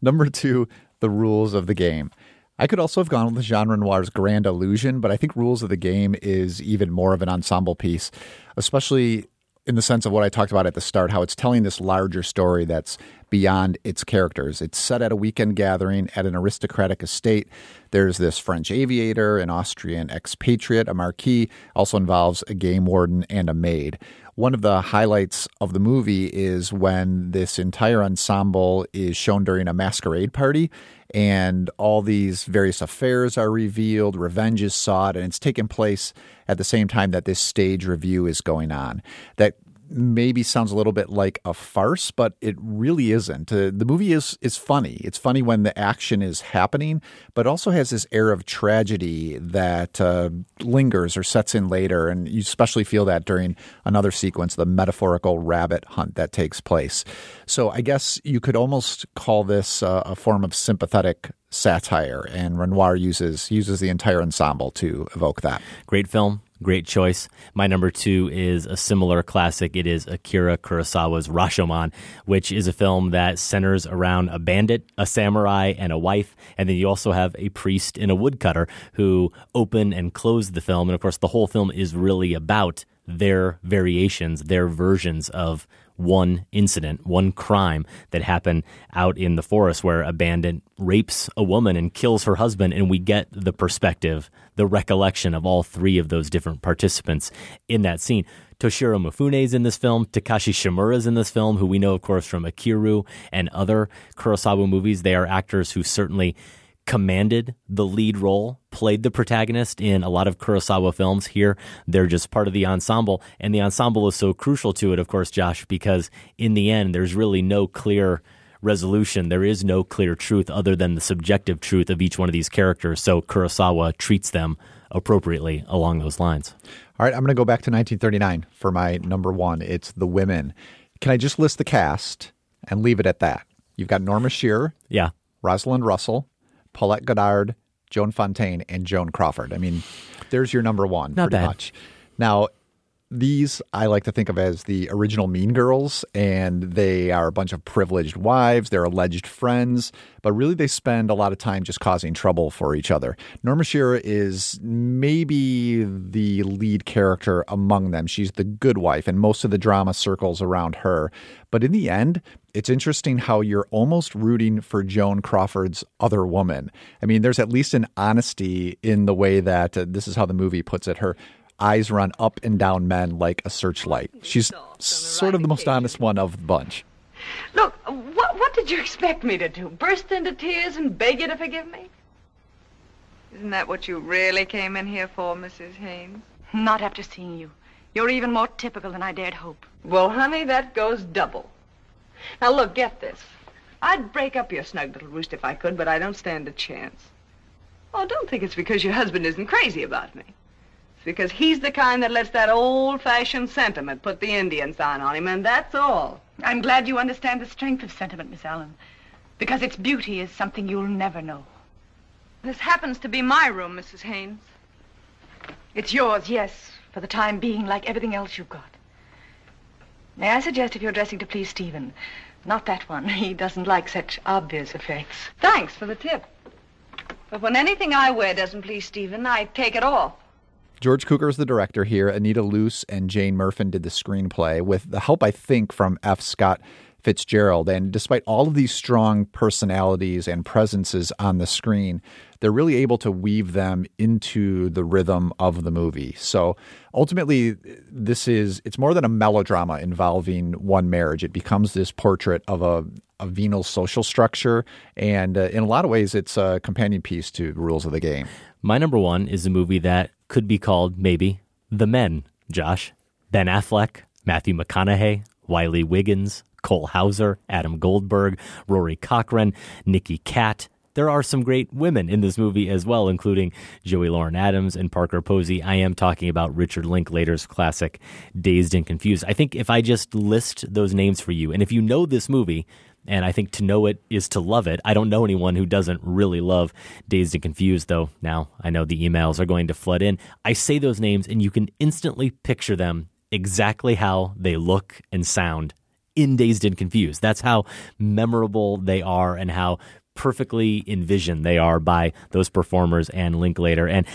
Number two, the rules of the game. I could also have gone with Jean Renoir's grand illusion, but I think rules of the game is even more of an ensemble piece, especially in the sense of what I talked about at the start, how it's telling this larger story that's beyond its characters. It's set at a weekend gathering at an aristocratic estate. There's this French aviator, an Austrian expatriate, a marquis, also involves a game warden and a maid. One of the highlights of the movie is when this entire ensemble is shown during a masquerade party and all these various affairs are revealed, revenge is sought, and it's taking place at the same time that this stage review is going on. That maybe sounds a little bit like a farce, but it really isn't. Uh, the movie is is funny. It's funny when the action is happening, but also has this air of tragedy that uh, lingers or sets in later, and you especially feel that during another sequence, the metaphorical rabbit hunt that takes place. So I guess you could almost call this uh, a form of sympathetic satire, and Renoir uses uses the entire ensemble to evoke that. Great film. Great choice. My number two is a similar classic. It is Akira Kurosawa's Rashomon, which is a film that centers around a bandit, a samurai, and a wife. And then you also have a priest and a woodcutter who open and close the film. And of course, the whole film is really about their variations, their versions of one incident, one crime that happened out in the forest where a bandit rapes a woman and kills her husband. And we get the perspective, the recollection of all three of those different participants in that scene. Toshiro Mifune is in this film. Takashi Shimura is in this film, who we know, of course, from Ikiru and other Kurosawa movies. They are actors who certainly commanded the lead role, played the protagonist in a lot of Kurosawa films. Here, they're just part of the ensemble. And the ensemble is so crucial to it, of course, Josh, because in the end, there's really no clear resolution. There is no clear truth other than the subjective truth of each one of these characters. So Kurosawa treats them appropriately along those lines. All right, I'm going to go back to 1939 for my number one. It's The Women. Can I just list the cast and leave it at that? You've got Norma Shearer. Yeah. Rosalind Russell, Paulette Goddard, Joan Fontaine, and Joan Crawford. I mean, there's your number one, Not pretty bad. much. Now, these I like to think of as the original Mean Girls, and they are a bunch of privileged wives. They're alleged friends, but really they spend a lot of time just causing trouble for each other. Norma Shearer is maybe the lead character among them. She's the good wife, and most of the drama circles around her. But in the end, it's interesting how you're almost rooting for Joan Crawford's other woman. I mean, there's at least an honesty in the way that uh, this is how the movie puts it. Her eyes run up and down men like a searchlight. She's sort of the most honest one of the bunch. Look, what, what did you expect me to do? Burst into tears and beg you to forgive me? Isn't that what you really came in here for, Mrs. Haynes? Not after seeing you. You're even more typical than I dared hope. Well, honey, that goes double. Now, look, get this. I'd break up your snug little roost if I could, but I don't stand a chance. Oh, don't think it's because your husband isn't crazy about me. It's because he's the kind that lets that old-fashioned sentiment put the Indian sign on him, and that's all. I'm glad you understand the strength of sentiment, Miss Allen. Because its beauty is something you'll never know. This happens to be my room, Mrs. Haynes. It's yours, yes, for the time being, like everything else you've got. May I suggest if you're dressing to please Stephen? Not that one. He doesn't like such obvious effects. Thanks for the tip. But when anything I wear doesn't please Stephen, I take it off. George Cukor is the director here. Anita Loos and Jane Murfin did the screenplay with the help, I think, from F. Scott Fitzgerald. And despite all of these strong personalities and presences on the screen, they're really able to weave them into the rhythm of the movie. So ultimately, this is it's more than a melodrama involving one marriage. It becomes this portrait of a, a venal social structure, and uh, in a lot of ways, it's a companion piece to Rules of the Game. My number one is a movie that could be called maybe The Men, Josh. Ben Affleck, Matthew McConaughey, Wiley Wiggins, Cole Hauser, Adam Goldberg, Rory Cochrane, Nikki Katt. There are some great women in this movie as well, including Joey Lauren Adams and Parker Posey. I am talking about Richard Linklater's classic Dazed and Confused. I think if I just list those names for you, and if you know this movie, and I think to know it is to love it. I don't know anyone who doesn't really love Dazed and Confused, though. Now I know the emails are going to flood in. I say those names, and you can instantly picture them exactly how they look and sound in Dazed and Confused. That's how memorable they are and how perfectly envisioned they are by those performers and Linklater. And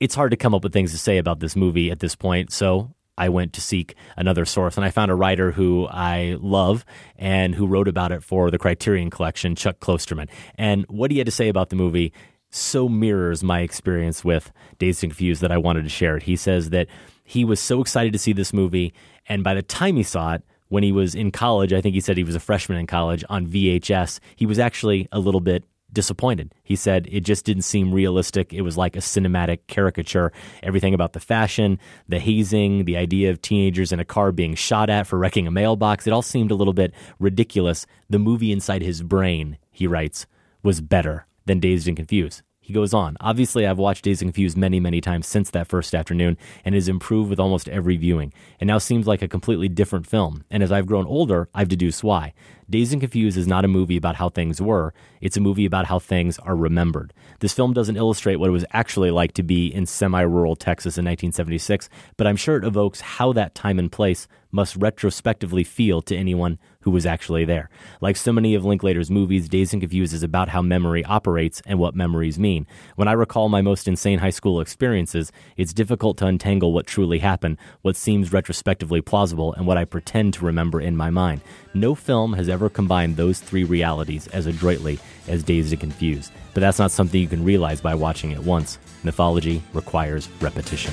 it's hard to come up with things to say about this movie at this point. So I went to seek another source and I found a writer who I love and who wrote about it for the Criterion Collection, Chuck Klosterman. And what he had to say about the movie so mirrors my experience with Dazed and Confused that I wanted to share it. He says that he was so excited to see this movie, and by the time he saw it, when he was in college, I think he said he was a freshman in college on VHS, he was actually a little bit disappointed. He said it just didn't seem realistic. It was like a cinematic caricature. Everything about the fashion, the hazing, the idea of teenagers in a car being shot at for wrecking a mailbox, it all seemed a little bit ridiculous. The movie inside his brain, he writes, was better than Dazed and Confused. He goes on, obviously, I've watched Dazed and Confused many, many times since that first afternoon and has improved with almost every viewing. It now seems like a completely different film. And as I've grown older, I've deduced why. Dazed and Confused is not a movie about how things were, it's a movie about how things are remembered. This film doesn't illustrate what it was actually like to be in semi rural Texas in 1976, but I'm sure it evokes how that time and place must retrospectively feel to anyone who was actually there. Like so many of Linklater's movies, Dazed and Confused is about how memory operates and what memories mean. When I recall my most insane high school experiences, it's difficult to untangle what truly happened, what seems retrospectively plausible, and what I pretend to remember in my mind. No film has ever combined those three realities as adroitly as Dazed and Confused. But that's not something you can realize by watching it once. Mythology requires repetition.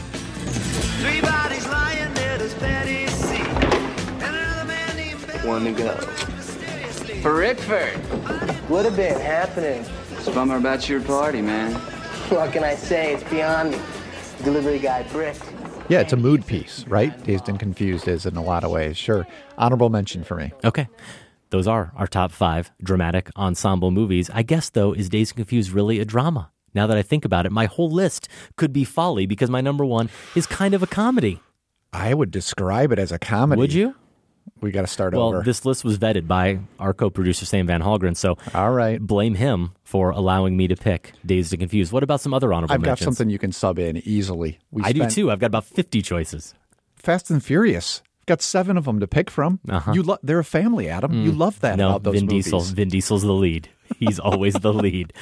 Three One to go. For Rickford. What a been happening? It's a bummer about your party, man. What can I say? It's beyond me. Delivery guy Brick. Yeah, it's a mood piece, right? Dazed and Confused is in a lot of ways. Sure. Honorable mention for me. Okay. Those are our top five dramatic ensemble movies. I guess, though, is Dazed and Confused really a drama? Now that I think about it, my whole list could be folly because my number one is kind of a comedy. I would describe it as a comedy. Would you? We got to start well, over. this list was vetted by our co-producer Sam Van Hallgren, so all right, blame him for allowing me to pick Dazed and Confused. What about some other honorable I've got something you can sub in easily. We I do too. I've got about fifty choices. Fast and Furious. Got seven of them to pick from. Uh-huh. You lo- they're a family, Adam. You Mm. love that no, about those Vin movies. Diesel. Vin Diesel's the lead. He's always the lead.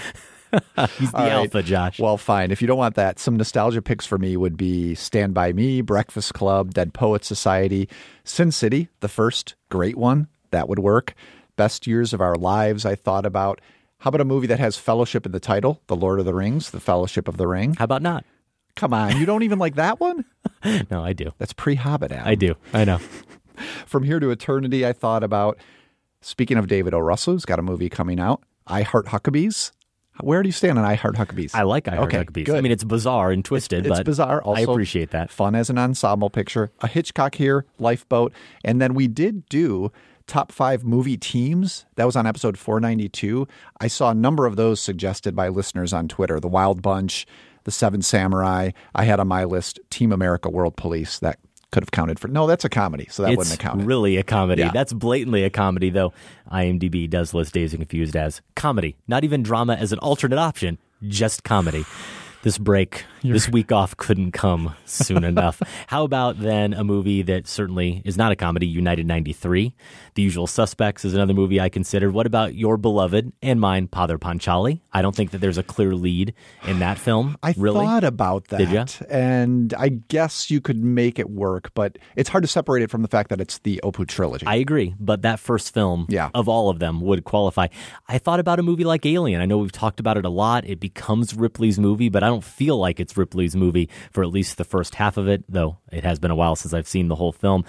He's the All right. alpha, Josh. Well, fine. If you don't want that, some nostalgia picks for me would be Stand By Me, Breakfast Club, Dead Poets Society, Sin City, the first great one. That would work. Best Years of Our Lives, I thought about. How about a movie that has fellowship in the title? The Lord of the Rings, The Fellowship of the Ring. How about not? Come on. You don't even like that one? no, I do. That's pre Hobbit. I do. I know. From Here to Eternity, I thought about. Speaking of David O. Russell, who's got a movie coming out, I Heart Huckabees. Where do you stand on I Heart Huckabees? I like I Heart okay, Huckabees. Good. I mean, it's bizarre and twisted, it's but bizarre. Also, I appreciate that. Fun as an ensemble picture. A Hitchcock here, Lifeboat, and then we did do top five movie teams. That was on episode 492. I saw a number of those suggested by listeners on Twitter. The Wild Bunch, the Seven Samurai. I had on my list Team America, World Police. That could have counted for. No, that's a comedy, so that it's wouldn't have counted. really a comedy. Yeah. That's blatantly a comedy, though. IMDb does list Dazed and Confused as comedy, not even drama as an alternate option, just comedy. This break, this week off couldn't come soon enough. How about then a movie that certainly is not a comedy, United 93? The Usual Suspects is another movie I considered. What about your beloved and mine, Pather Panchali? I don't think that there's a clear lead in that film. I really? thought about that, Did ya? and I guess you could make it work, but it's hard to separate it from the fact that it's the Apu trilogy. I agree, but that first film Yeah. of all of them would qualify. I thought about a movie like Alien. I know we've talked about it a lot. It becomes Ripley's movie, but I don't feel like it's Ripley's movie for at least the first half of it, though it has been a while since I've seen the whole film.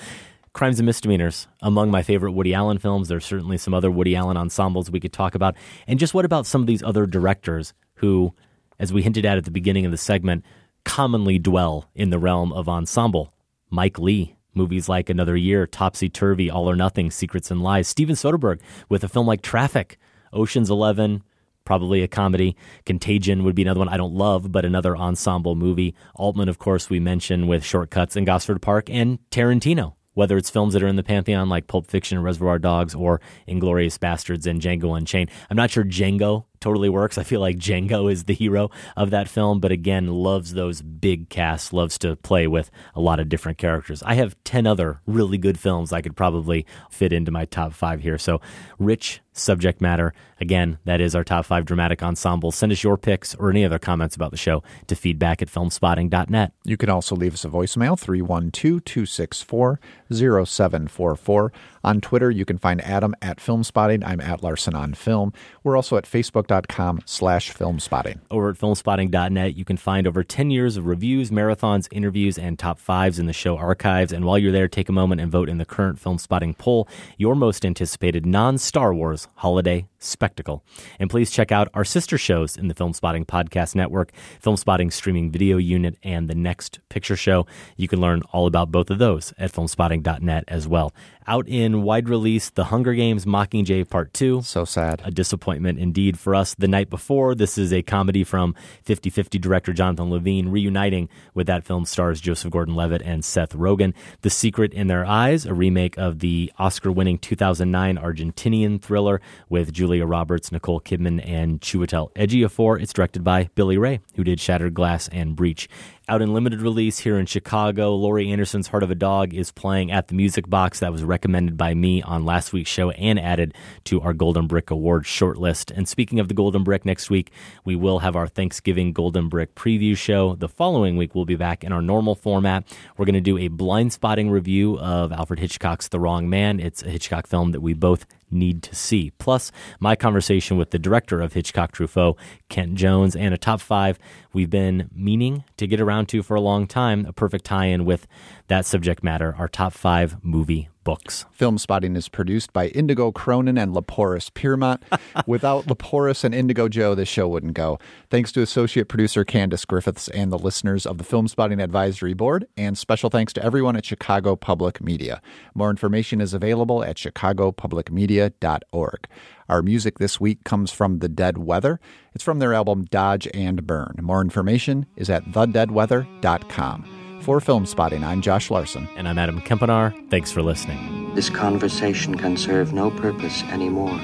Crimes and Misdemeanors, among my favorite Woody Allen films. There's certainly some other Woody Allen ensembles we could talk about. And just what about some of these other directors who, as we hinted at at the beginning of the segment, commonly dwell in the realm of ensemble? Mike Leigh, movies like Another Year, Topsy Turvy, All or Nothing, Secrets and Lies. Steven Soderbergh with a film like Traffic, Ocean's Eleven, probably a comedy. Contagion would be another one I don't love, but another ensemble movie. Altman, of course, we mentioned with Shortcuts and Gosford Park, and Tarantino. Whether it's films that are in the pantheon like Pulp Fiction, Reservoir Dogs, or Inglourious Basterds and Django Unchained. I'm not sure Django totally works. I feel like Django is the hero of that film, but again, loves those big casts, loves to play with a lot of different characters. I have 10 other really good films I could probably fit into my top five here. So, rich subject matter. Again, that is our top five dramatic ensemble. Send us your picks or any other comments about the show to feedback at filmspotting.net. You can also leave us a voicemail, 312 264 0744. On Twitter, you can find Adam at Filmspotting. I'm at Larsen on Film. We're also at facebook.com slash filmspotting. Over at filmspotting.net, you can find over 10 years of reviews, marathons, interviews, and top fives in the show archives. And while you're there, take a moment and vote in the current Film Spotting poll, your most anticipated non Star Wars holiday spectacle. And please check out our sister shows in the Film Spotting Podcast Network, Film Spotting Streaming Video Unit, and the Next Picture Show. You can learn all about both of those at filmspotting.net as well. Out in wide release, The Hunger Games Mockingjay Part 2. So sad. A disappointment indeed for us the night before. This is a comedy from 50 50 director Jonathan Levine reuniting with that film stars Joseph Gordon Levitt and Seth Rogen. The Secret in Their Eyes, a remake of the Oscar winning 2009 Argentinian thriller with Julia Roberts, Nicole Kidman, and Chiwetel Ejiofor. It's directed by Billy Ray, who did Shattered Glass and Breach. Out in limited release here in Chicago, Laurie Anderson's Heart of a Dog is playing at the Music Box. That was recommended by me on last week's show and added to our Golden Brick Award shortlist. And speaking of the Golden Brick, next week we will have our Thanksgiving Golden Brick preview show. The following week we'll be back in our normal format. We're going to do a blind spotting review of Alfred Hitchcock's The Wrong Man. It's a Hitchcock film that we both need to see. Plus, my conversation with the director of Hitchcock Truffaut, Kent Jones, and a top five we've been meaning to get around to for a long time. A perfect tie in with that subject matter, our top five movie books. Film Spotting is produced by Indigo Cronin and Laporis Piermont. Without Laporis and Indigo Joe, this show wouldn't go. Thanks to associate producer Candace Griffiths and the listeners of the Film Spotting Advisory Board, and special thanks to everyone at Chicago Public Media. More information is available at chicagopublicmedia.org. Our music this week comes from The Dead Weather. It's from their album Dodge and Burn. More information is at thedeadweather.com. For Filmspotting, I'm Josh Larsen. And I'm Adam Kempenaar. Thanks for listening. This conversation can serve no purpose anymore.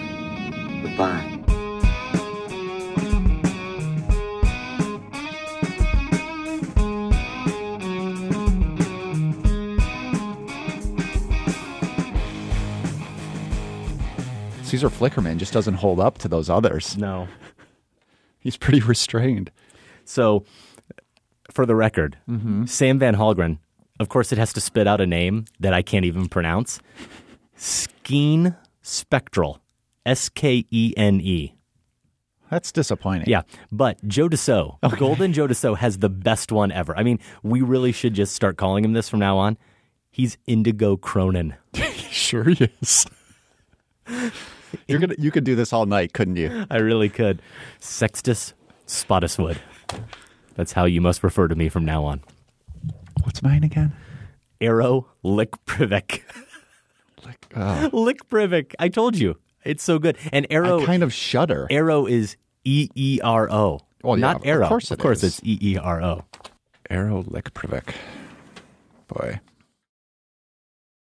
Goodbye. Caesar Flickerman just doesn't hold up to those others. No. He's pretty restrained. So, for the record, Mhm. Sam Van Hallgren, of course, it has to spit out a name that I can't even pronounce. Skene Spectral. S K E N E. That's disappointing. Yeah, but Joe Dassault, Golden Joe Dassault, has the best one ever. I mean, we really should just start calling him this from now on. He's Indigo Cronin. sure he is. You're gonna you could do this all night, couldn't you? I really could. Sextus Spottiswood. That's how you must refer to me from now on. What's mine again? Eero Lick Privik. Oh. Lick Privik. I told you. It's so good. And Eero I kind of shudder. Eero is E E R O. Well, yeah, not of Arrow. course of course is. it's E E R O. Eero Lickprivik. Boy.